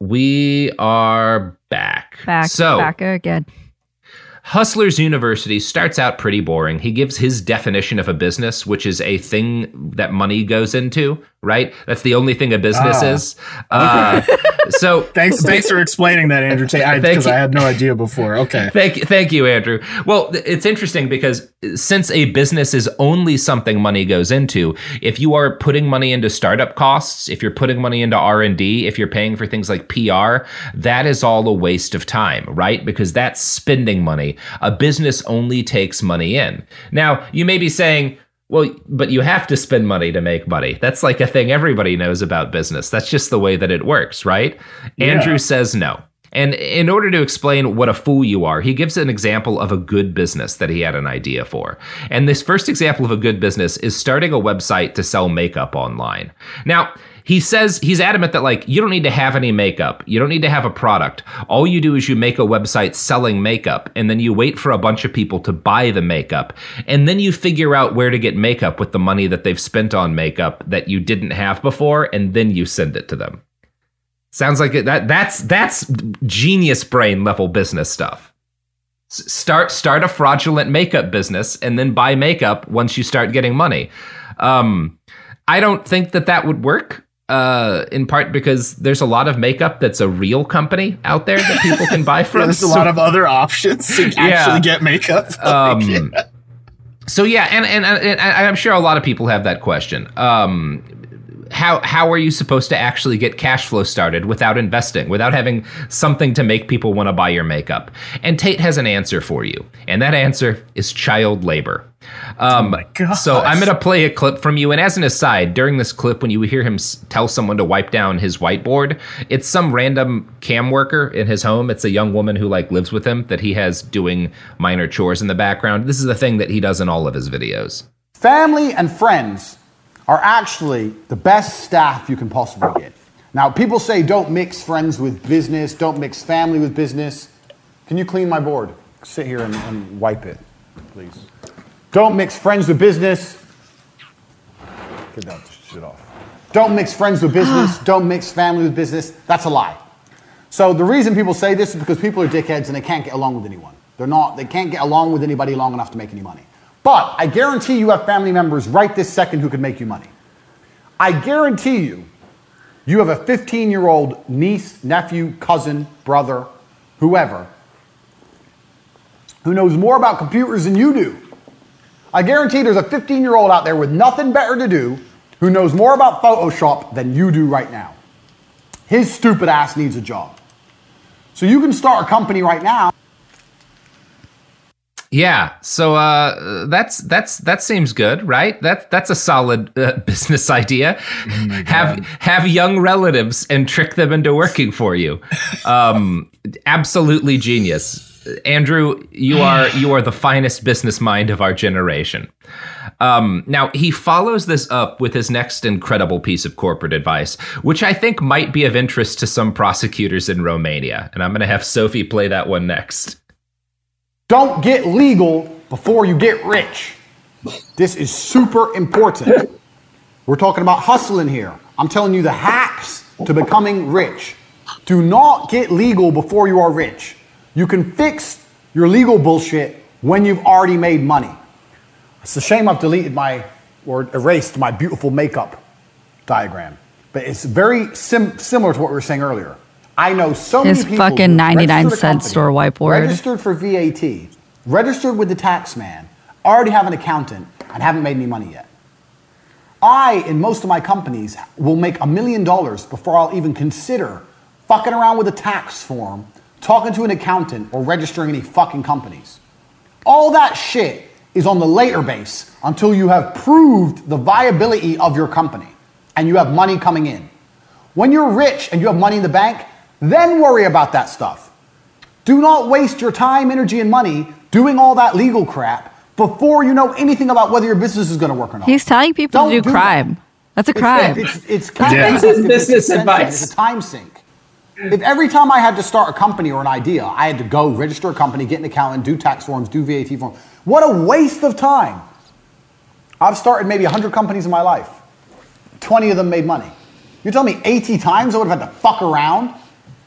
We are back. Back, So, back again. Hustlers University starts out pretty boring. He gives his definition of a business, which is a thing that money goes into, right? That's the only thing a business Ah. is. Uh, so Thanks, thanks for explaining that, Andrew Because you. I had no idea before. Okay. Thank, thank you, Andrew. Well, it's interesting because since a business is only something money goes into, if you are putting money into startup costs, if you're putting money into R and D, if you're paying for things like PR, that is all a waste of time, right? Because that's spending money. A business only takes money in. Now, you may be saying. Well, but you have to spend money to make money. That's like a thing everybody knows about business. That's just the way that it works, right? Yeah. Andrew says no. And in order to explain what a fool you are, he gives an example of a good business that he had an idea for. And this first example of a good business is starting a website to sell makeup online. Now, he says he's adamant that like you don't need to have any makeup. You don't need to have a product. All you do is you make a website selling makeup and then you wait for a bunch of people to buy the makeup. And then you figure out where to get makeup with the money that they've spent on makeup that you didn't have before and then you send it to them. Sounds like that that's that's genius brain level business stuff. Start start a fraudulent makeup business and then buy makeup once you start getting money. Um, I don't think that that would work. Uh, in part because there's a lot of makeup that's a real company out there that people can buy from. Yeah, there's a lot of other options to Yeah. actually get makeup. um, so yeah, and, and and and I'm sure a lot of people have that question. Um, how how are you supposed to actually get cash flow started without investing, without having something to make people want to buy your makeup? And Tate has an answer for you, and that answer is child labor. Um, so I'm going to play a clip from you. And as an aside, during this clip, when you hear him s- tell someone to wipe down his whiteboard, it's some random cam worker in his home. It's a young woman who like lives with him that he has doing minor chores in the background. This is a thing that he does in all of his videos. Family and friends are actually the best staff you can possibly get. Now, people say don't mix friends with business, don't mix family with business. Can you clean my board? Sit here and, and wipe it, please. Don't mix friends with business. Get that shit off. Don't mix friends with business, ah. don't mix family with business. That's a lie. So the reason people say this is because people are dickheads and they can't get along with anyone. They're not, they can't get along with anybody long enough to make any money. But I guarantee you have family members right this second who could make you money. I guarantee you, you have a 15 year old niece, nephew, cousin, brother, whoever, who knows more about computers than you do. I guarantee there's a 15 year old out there with nothing better to do who knows more about Photoshop than you do right now. His stupid ass needs a job. So you can start a company right now. Yeah, so uh, that's that's that seems good, right? That that's a solid uh, business idea. have have young relatives and trick them into working for you. Um, absolutely genius, Andrew. You are you are the finest business mind of our generation. Um, now he follows this up with his next incredible piece of corporate advice, which I think might be of interest to some prosecutors in Romania, and I'm going to have Sophie play that one next. Don't get legal before you get rich. This is super important. We're talking about hustling here. I'm telling you the hacks to becoming rich. Do not get legal before you are rich. You can fix your legal bullshit when you've already made money. It's a shame I've deleted my or erased my beautiful makeup diagram, but it's very sim- similar to what we were saying earlier. I know so His many people fucking 99 registered a cent company, store whiteboard. registered for VAT, registered with the tax man, already have an accountant, and haven't made any money yet. I, in most of my companies, will make a million dollars before I'll even consider fucking around with a tax form, talking to an accountant, or registering any fucking companies. All that shit is on the later base until you have proved the viability of your company and you have money coming in. When you're rich and you have money in the bank, then worry about that stuff. Do not waste your time, energy, and money doing all that legal crap before you know anything about whether your business is going to work or not. He's telling people Don't to do, do crime. That's a crime. It's, it's, it's kind Yeah. of it's business advice. It's a time sink. If every time I had to start a company or an idea, I had to go register a company, get an accountant, do tax forms, do VAT forms, what a waste of time. I've started maybe 100 companies in my life. 20 of them made money. You're telling me 80 times I would have had to fuck around?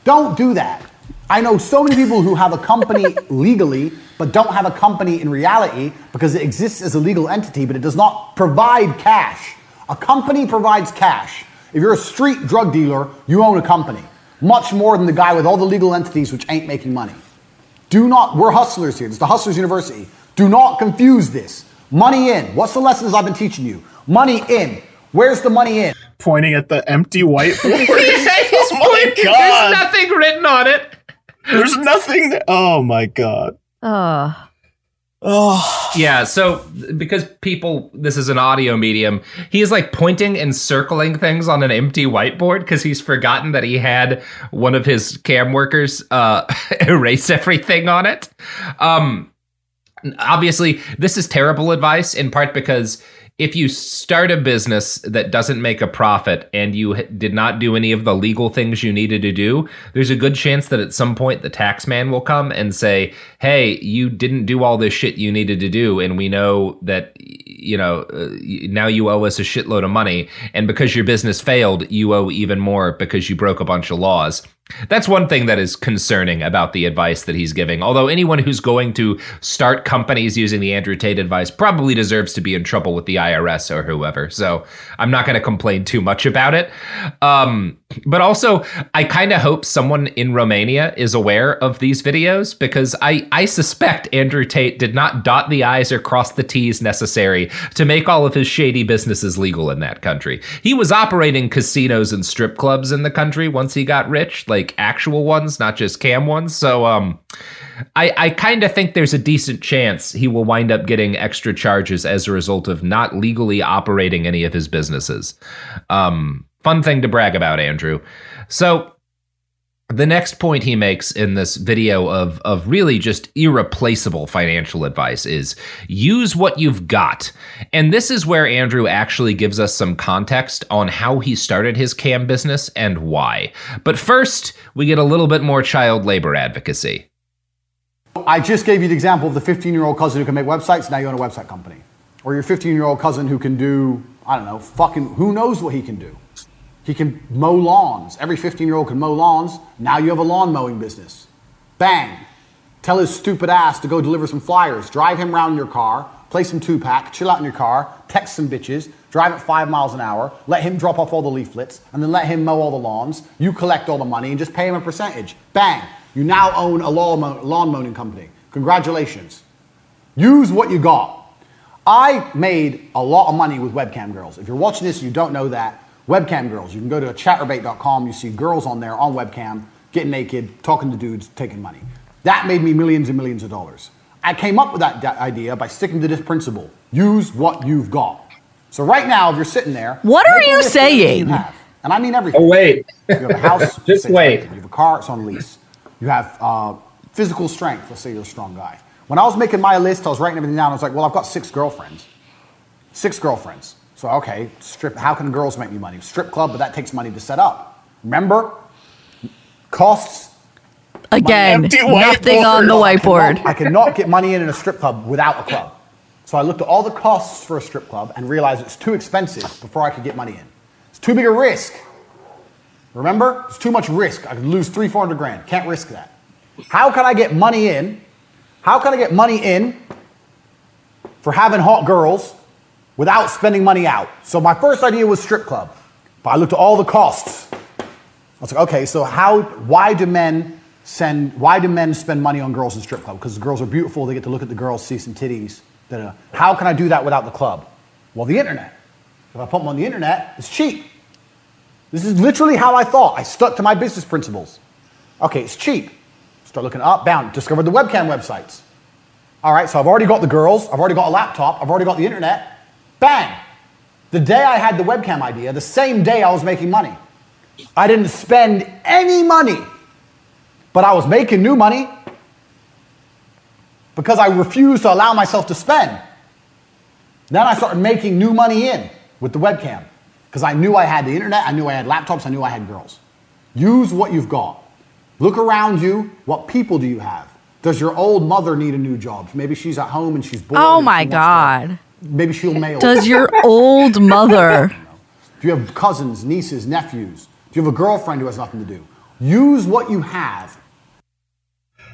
Don't do that. I know so many people who have a company legally, but don't have a company in reality because it exists as a legal entity, but it does not provide cash. A company provides cash. If you're a street drug dealer, you own a company, much more than the guy with all the legal entities which ain't making money. Do not, we're hustlers here. It's the Hustlers University. Do not confuse this. Money in. What's the lessons I've been teaching you? Money in. Where's the money in? Pointing at the empty whiteboard. oh my God. There's nothing written on it. There's nothing. That, oh my god. Ugh. Oh. Yeah, so because people, this is an audio medium, he is like pointing and circling things on an empty whiteboard because he's forgotten that he had one of his cam workers uh, erase everything on it. Um, obviously, this is terrible advice in part because if you start a business that doesn't make a profit and you did not do any of the legal things you needed to do, there's a good chance that at some point the tax man will come and say, "Hey, you didn't do all this shit you needed to do, and we know that you know uh, now you owe us a shitload of money, and because your business failed, you owe even more because you broke a bunch of laws." That's one thing that is concerning about the advice that he's giving. Although anyone who's going to start companies using the Andrew Tate advice probably deserves to be in trouble with the IRS or whoever. So I'm not going to complain too much about it. Um, but also, I kind of hope someone in Romania is aware of these videos because I, I suspect Andrew Tate did not dot the I's or cross the T's necessary to make all of his shady businesses legal in that country. He was operating casinos and strip clubs in the country once he got rich, like actual ones, not just cam ones. So, um, I, I kind of think there's a decent chance he will wind up getting extra charges as a result of not legally operating any of his businesses. Um, fun thing to brag about, Andrew. So, the next point he makes in this video of of really just irreplaceable financial advice is use what you've got. And this is where Andrew actually gives us some context on how he started his cam business and why. But first, we get a little bit more child labor advocacy. I just gave you the example of the 15 year old cousin who can make websites, now you own a website company. Or your 15 year old cousin who can do, I don't know, fucking, who knows what he can do. He can mow lawns. Every 15 year old can mow lawns. Now you have a lawn mowing business. Bang. Tell his stupid ass to go deliver some flyers. Drive him around in your car, play some Tupac, chill out in your car, text some bitches, drive at five miles an hour, let him drop off all the leaflets, and then let him mow all the lawns. You collect all the money and just pay him a percentage. Bang. You now own a lawn, lawn mowing company. Congratulations. Use what you got. I made a lot of money with webcam girls. If you're watching this, you don't know that. Webcam girls. You can go to chaturbate.com. You see girls on there on webcam, getting naked, talking to dudes, taking money. That made me millions and millions of dollars. I came up with that da- idea by sticking to this principle: use what you've got. So right now, if you're sitting there, What are you list of everything saying? You have. And I mean everything. Oh, wait. You have a house. Just wait. rented. You have a car. It's on lease. You have uh, physical strength. Let's say you're a strong guy. When I was making my list, I was writing everything down. I was like, well, I've got six girlfriends. Six girlfriends. So okay, strip. How can girls make me money? Strip club, but that takes money to set up. Remember, costs. Again, nothing on the whiteboard. I cannot get money in in a strip club without a club. So I looked at all the costs for a strip club and realized it's too expensive before I could get money in. It's too big a risk. Remember? It's too much risk. I could lose three, four hundred grand. Can't risk that. How can I get money in? How can I get money in for having hot girls without spending money out? So my first idea was strip club. But I looked at all the costs. I was like, okay, so how why do men send why do men spend money on girls in strip club? Because the girls are beautiful, they get to look at the girls, see some titties. da-da. How can I do that without the club? Well, the internet. If I put them on the internet, it's cheap. This is literally how I thought. I stuck to my business principles. Okay, it's cheap. Start looking up, down, discovered the webcam websites. All right, so I've already got the girls, I've already got a laptop, I've already got the internet. Bang! The day I had the webcam idea, the same day I was making money. I didn't spend any money, but I was making new money because I refused to allow myself to spend. Then I started making new money in with the webcam because I knew I had the internet, I knew I had laptops, I knew I had girls. Use what you've got. Look around you. What people do you have? Does your old mother need a new job? Maybe she's at home and she's bored. Oh my God. To- maybe she'll mail. Does your old mother? Do you have cousins, nieces, nephews? Do you have a girlfriend who has nothing to do? Use what you have.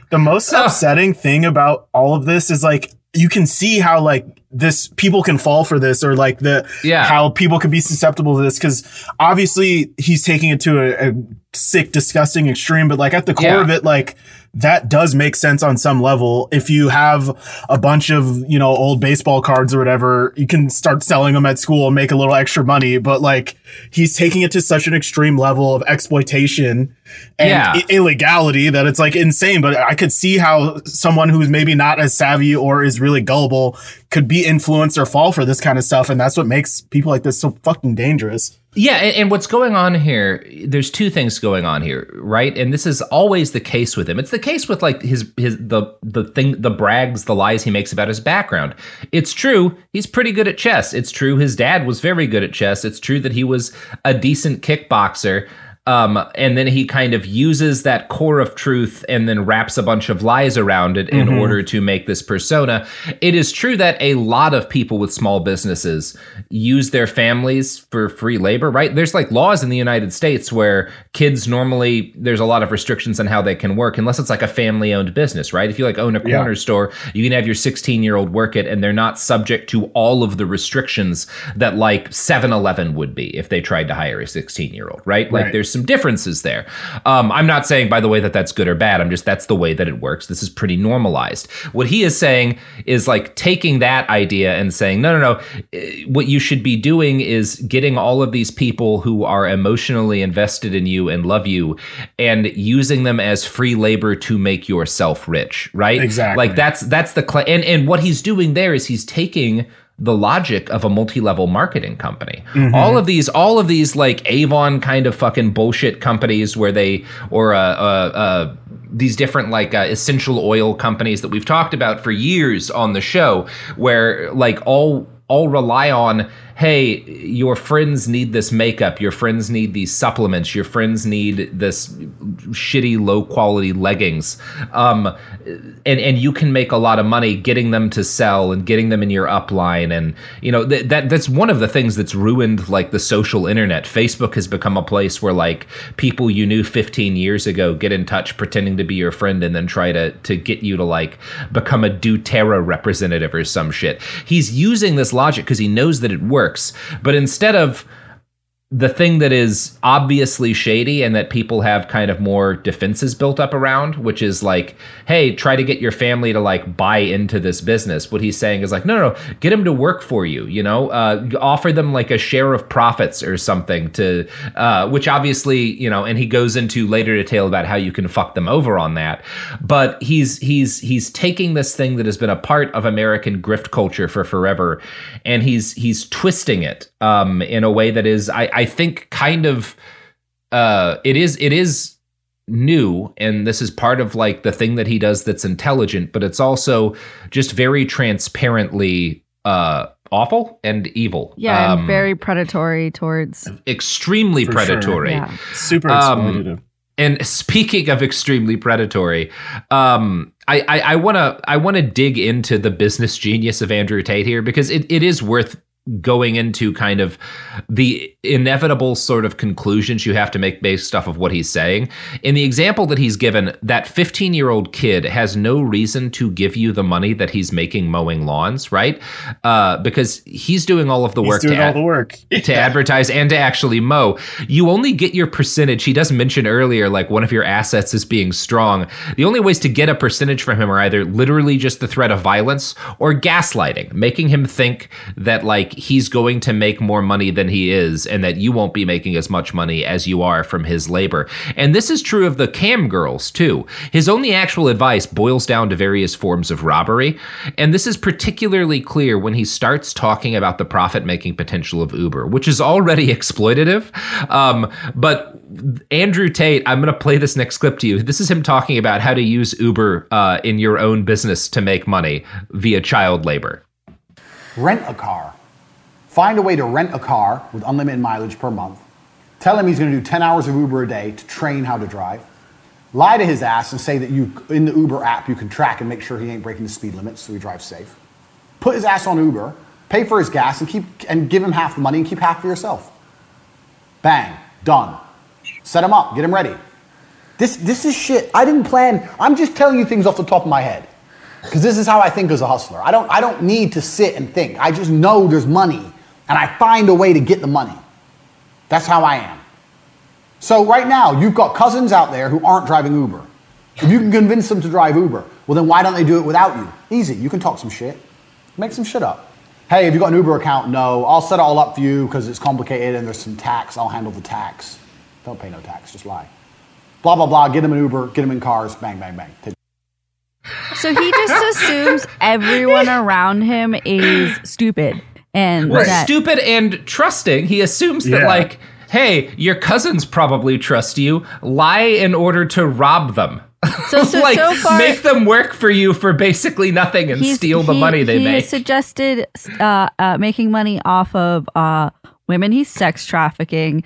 The most ah. upsetting thing about all of this is like you can see how like this people can fall for this or like the Yeah. how people can be susceptible to this because obviously he's taking it to a, a sick disgusting extreme but like at the core Yeah. of it like that does make sense on some level if you have a bunch of you know old baseball cards or whatever you can start selling them at school and make a little extra money but like he's taking it to such an extreme level of exploitation and Yeah. i- illegality that it's like insane. But I could see how someone who's maybe not as savvy or is really gullible could be influenced or fall for this kind of stuff. And that's what makes people like this so fucking dangerous. Yeah, and, and what's going on here? There's two things going on here, right? And this is always the case with him. It's the case with like his his the the thing the brags, the lies he makes about his background. It's true, he's pretty good at chess. It's true, his dad was very good at chess. It's true that he was a decent kickboxer. Um, and then he kind of uses that core of truth and then wraps a bunch of lies around it in Mhm. order to make this persona. It is true that a lot of people with small businesses use their families for free labor, right? There's like laws in the United States where kids normally there's a lot of restrictions on how they can work unless it's like a family owned business, right? If you like own a Yeah. corner store, you can have your 16 year old work it and they're not subject to all of the restrictions that like 7-Eleven would be if they tried to hire a 16 year old, right? Like Right. there's some differences there. Um, I'm not saying, by the way, that that's good or bad. I'm just that's the way that it works. This is pretty normalized. What he is saying is like taking that idea and saying, no, no, no. eh, What you should be doing is getting all of these people who are emotionally invested in you and love you, and using them as free labor to make yourself rich, right? Exactly. Like that's that's the cl- and and what he's doing there is he's taking the logic of a multi-level marketing company. Mhm. All of these, all of these like Avon kind of fucking bullshit companies where they or uh, uh, uh, these different like uh, essential oil companies that we've talked about for years on the show, where like all all rely on hey your friends need this makeup. Your friends need these supplements. Your friends need this shitty low quality leggings. Um and and you can make a lot of money getting them to sell and getting them in your upline. And you know th- that that's one of the things that's ruined like the social internet. Facebook has become a place where like people you knew 15 years ago get in touch pretending to be your friend and then try to to get you to like become a doterra representative or some shit. He's using this logic because he knows that it works but instead of the thing that is obviously shady and that people have kind of more defenses built up around, which is like, hey, try to get your family to like buy into this business. What he's saying is like, no, no, no get them to work for you, you know, uh, offer them like a share of profits or something to, uh, which obviously, you know, and he goes into later detail about how you can fuck them over on that. But he's, he's, he's taking this thing that has been a part of American grift culture for forever and he's, he's twisting it, um, in a way that is, I, I think kind of, uh, it is, it is new and this is part of like the thing that he does that's intelligent but it's also just very transparently uh awful and evil Yeah, Um, and very predatory towards. extremely For sure. predatory Yeah. Super Um, and speaking of extremely predatory, um, I I- I want to I want to dig into the business genius of Andrew Tate here because it, it is worth going into kind of the inevitable sort of conclusions you have to make based off of what he's saying. In the example that he's given, that 15 year old kid has no reason to give you the money that he's making mowing lawns, right? Uh, because he's doing all of the He's work doing to all ad- the work. to advertise and to actually mow. You only get your percentage. He does mention earlier, like one of your assets is being strong. The only ways to get a percentage from him are either literally just the threat of violence or gaslighting, making him think that like like he's going to make more money than he is and that you won't be making as much money as you are from his labor. And this is true of the cam girls too. His only actual advice boils down to various forms of robbery, and this is particularly clear when he starts talking about the profit-making potential of Uber, which is already exploitative. Um, but Andrew Tate, I'm going to play this next clip to you. This is him talking about how to use Uber uh, in your own business to make money via child labor. Rent a car. Find a way to rent a car with unlimited mileage per month. Tell him he's going to do 10 hours of Uber a day to train how to drive. Lie to his ass and say that you in the Uber app you can track and make sure he ain't breaking the speed limits so he drives safe. Put his ass on Uber, pay for his gas and keep and give him half the money and keep half for yourself. Bang, done. Set him up, get him ready. This this is shit. I didn't plan. I'm just telling you things off the top of my head. Because this is how I think as a hustler. I don't I don't need to sit and think. I just know there's money and I find a way to get the money. That's how I am. So right now, you've got cousins out there who aren't driving Uber. If you can convince them to drive Uber, well then why don't they do it without you? Easy. You can talk some shit. Make some shit up. Hey, have you got an Uber account? No. I'll set it all up for you because it's complicated and there's some tax. I'll handle the tax. Don't pay no tax. Just lie. Blah blah blah. Get them an Uber. Get them in cars. Bang bang bang. So he just assumes everyone around him is stupid and Well, that stupid and trusting. He assumes that Yeah. like, hey, your cousins probably trust you. Lie in order to rob them. So- so- like so far- make them work for you for basically nothing and steal the he- money they he make. has suggested uh, uh, making money off of uh, women he's sex trafficking.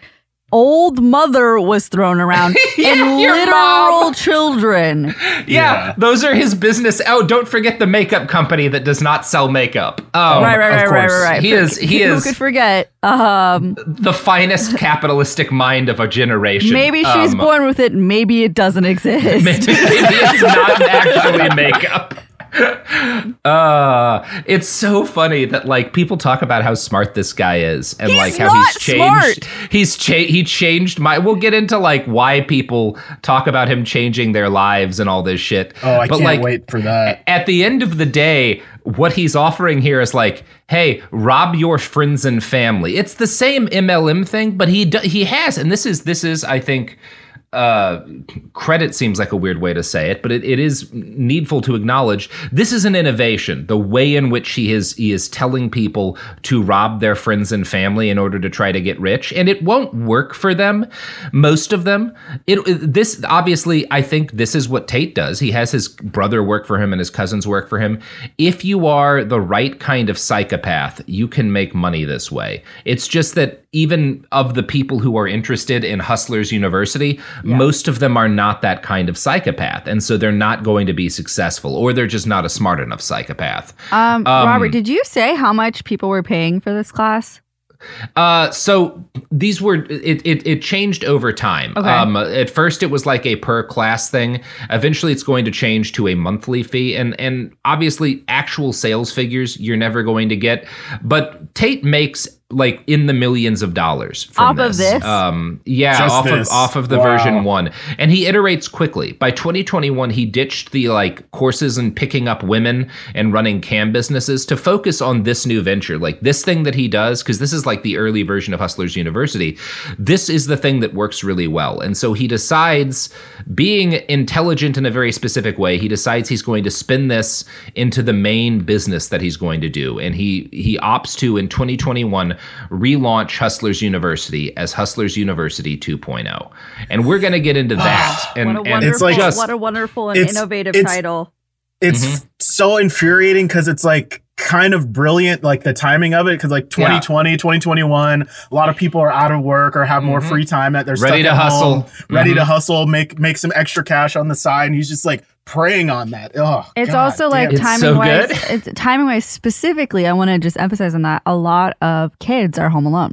Old mother was thrown around and your literal children. yeah, those are his business. Oh, don't forget the makeup company that does not sell makeup. Oh, right, right, of right, right, right, right. He For- is he Who is could forget? Um, the finest capitalistic mind of a generation. maybe she's Um, born with it. Maybe it doesn't exist. Maybe, maybe it's not actually makeup. Uh, it's so funny that like people talk about how smart this guy is and He's like how he's changed. smart. He's cha- he changed my. We'll get into like why people talk about him changing their lives and all this shit. Oh, I but can't like wait for that. at the end of the day, what he's offering here is like, hey, rob your friends and family. It's the same MLM thing, but he do, he has, and this is this is I think. Uh, credit seems like a weird way to say it, but it, it is needful to acknowledge this is an innovation. The way in which he is he is telling people to rob their friends and family in order to try to get rich, and it won't work for them. Most of them. It, it- this obviously, I think this is what Tate does. He has his brother work for him and his cousins work for him. If you are the right kind of psychopath, you can make money this way. It's just that even of the people who are interested in Hustlers University, most of them are not that kind of psychopath, and so they're not going to be successful, or they're just not a smart enough psychopath. Um, Um, Robert, did you say how much people were paying for this class? Uh, so these were it, it it changed over time. Okay. Um, at first it was like a per class thing. Eventually it's going to change to a monthly fee, and and obviously actual sales figures you're never going to get. But Tate makes like in the millions of dollars from Off of this? Um, yeah, Just off this. of off of the Wow. version one, and he iterates quickly. By 2021, he ditched the like courses and picking up women and running cam businesses to focus on this new venture, like this thing that he does, because this is like the early version of Hustlers University. This is the thing that works really well, and so he decides, being intelligent in a very specific way, he decides he's going to spin this into the main business that he's going to do, and he he opts to in 2021 relaunch Hustlers University as Hustlers University 2.0, and we're going to get into that. and what a and wonderful, just what a wonderful and it's- innovative it's- title. It's Mm-hmm. so infuriating because it's like kind of brilliant, like the timing of it. Because like 2020, 2021, a lot of people are out of work or have more Mhm. free time that they're Ready stuck to at hustle. home, ready to Mhm. hustle, make make some extra cash on the side. And he's just like preying on that. Oh, It's God also like damn. timing wise. It's timing wise specifically. I want to just emphasize on that. A lot of kids are home alone.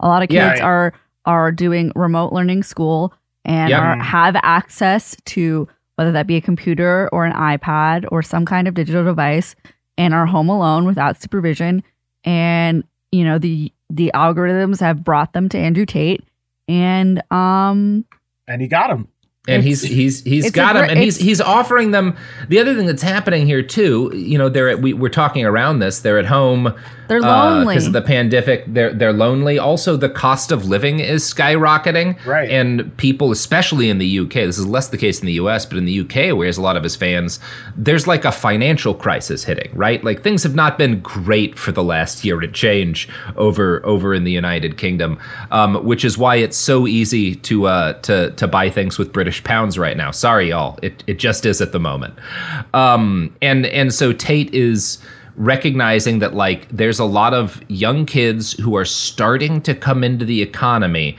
A lot of Yeah. kids are are doing remote learning school and Yep. are, have access to whether that be a computer or an iPad or some kind of digital device, and are home alone without supervision. And you know the the algorithms have brought them to Andrew Tate, and um and he got him. and It's- he's he's he's it's a got them, gr- and he's he's offering them. The other thing that's happening here too, you know, they're at, we we're talking around this. They're at home. They're lonely. because of the pandemic. They're they're lonely. Also, the cost of living is skyrocketing. Right, and people, especially in the UK, this is less the case in the US, but in the UK, where there's a lot of his fans, there's like a financial crisis hitting. Right, like things have not been great for the last year to change over over in the United Kingdom, um, which is why it's so easy to uh, to to buy things with British pounds right now. Sorry, y'all, it it just is at the moment. Um, and and so Tate is recognizing that like there's a lot of young kids who are starting to come into the economy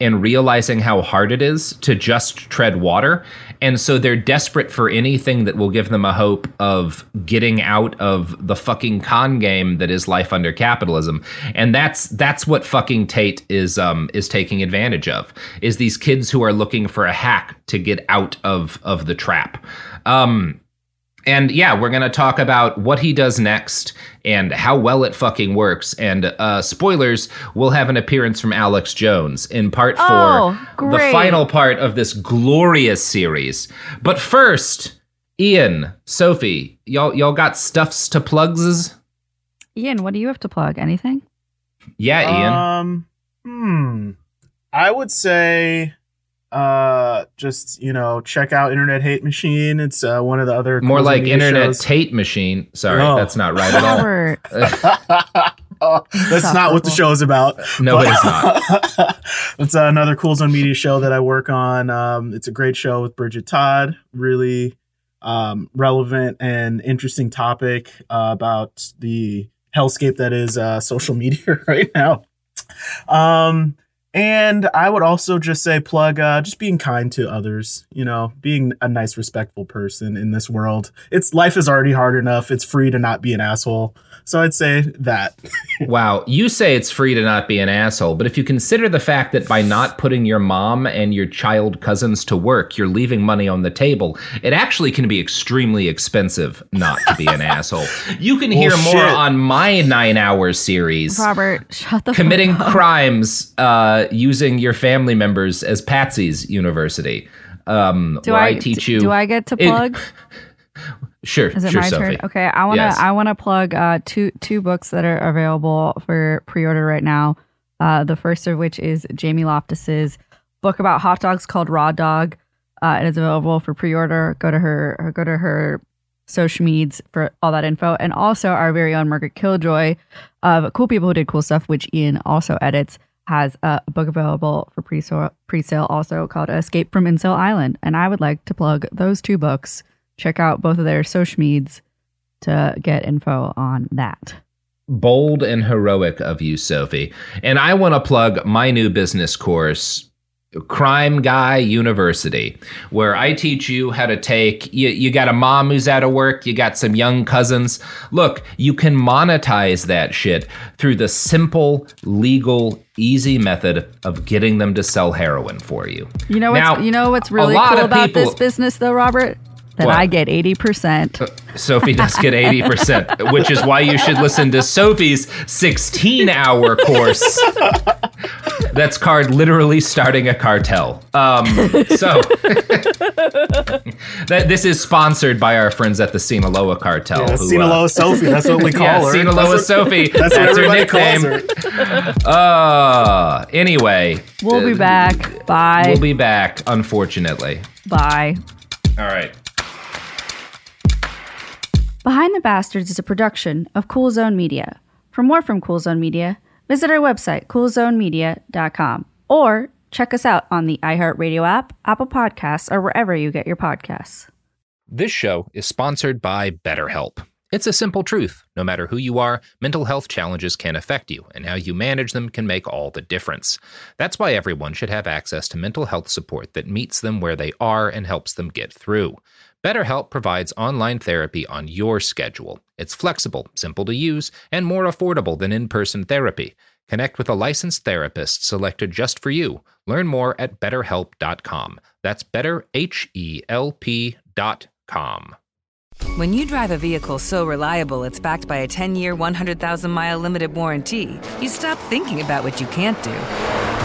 and realizing how hard it is to just tread water. And so they're desperate for anything that will give them a hope of getting out of the fucking con game that is life under capitalism. And that's that's what fucking Tate is um is taking advantage of is these kids who are looking for a hack to get out of of the trap. Um and yeah, we're going to talk about what he does next and how well it fucking works. And uh, spoilers, we'll have an appearance from Alex Jones in part four, Oh, the final part of this glorious series. But first, Ian, Sophie, y'all y'all got stuffs to plugs? Ian, what do you have to plug? Anything? Yeah, Ian. Um, hmm. I would say, uh, just you know, check out Internet Hate Machine. It's uh, one of the other More like Internet shows. Tate Machine. Sorry, Oh. that's not right at all. Robert. Oh, that's not what the show is about. No, But- it is not. it's another Cool Zone Media show that I work on. Um, it's a great show with Bridget Todd. Really um, relevant and interesting topic uh, about the hellscape that is uh, social media right now. Um, and I would also just say plug uh, just being kind to others. You know, being a nice, respectful person in this world. It's life is already hard enough. It's free to not be an asshole. So I'd say that. Wow, you say it's free to not be an asshole, but if you consider the fact that by not putting your mom and your child cousins to work, you're leaving money on the table, it actually can be extremely expensive not to be an asshole. You can hear more shit. on my nine hour series. Robert, shut the Committing fuck up. crimes uh, using your family members as Patsy's University. Um, Do where I, I, teach you. Do I get to It- plug? Sure, Is it sure, my Sophie. turn? Okay, I want to Yes. I want to plug uh, two two books that are available for pre-order right now. Uh, the first of which is Jamie Loftus's book about hot dogs called Raw Dog. Uh, it is available for pre-order. Go to her go to her social medias for all that info, and also our very own Margaret Killjoy of Cool People Who Did Cool Stuff, which Ian also edits, has a book available for pre-sale, pre-sale also called Escape from Incel Island, and I would like to plug those two books check out both of their social medias to get info on that. bold and heroic of you, Sophie. And I want to plug my new business course, Crime Guy University, where I teach you how to take you, you got a mom who's out of work, you got some young cousins. Look, you can monetize that shit through the simple, legal, easy method of getting them to sell heroin for you. You know what's Now, you know what's really cool about people- this business though, Robert? That? I get eighty percent. Uh, Sophie does get 80%, which is why you should listen to Sophie's 16 hour course. That's card literally starting a cartel. Um, so that this is sponsored by our friends at the Sinaloa cartel. Yeah, who, Sinaloa Sophie, that's what we call yeah, her. Sinaloa That's what- Sophie. that's That's, her everybody calls nickname. Uh, anyway, We'll be back. Bye. we'll be back. Unfortunately. Bye. All right. Behind the Bastards is a production of Cool Zone Media. For more from Cool Zone Media, visit our website, coolzonemedia.com, or check us out on the iHeartRadio app, Apple Podcasts, or wherever you get your podcasts. This show is sponsored by BetterHelp. It's a simple truth. No matter who you are, mental health challenges can affect you, and how you manage them can make all the difference. That's why everyone should have access to mental health support that meets them where they are and helps them get through. BetterHelp provides online therapy on your schedule. It's flexible, simple to use, and more affordable than in person therapy. Connect with a licensed therapist selected just for you. Learn more at betterhelp.com. That's betterhelp.com. When you drive a vehicle so reliable it's backed by a 10 year, 100,000 mile limited warranty, you stop thinking about what you can't do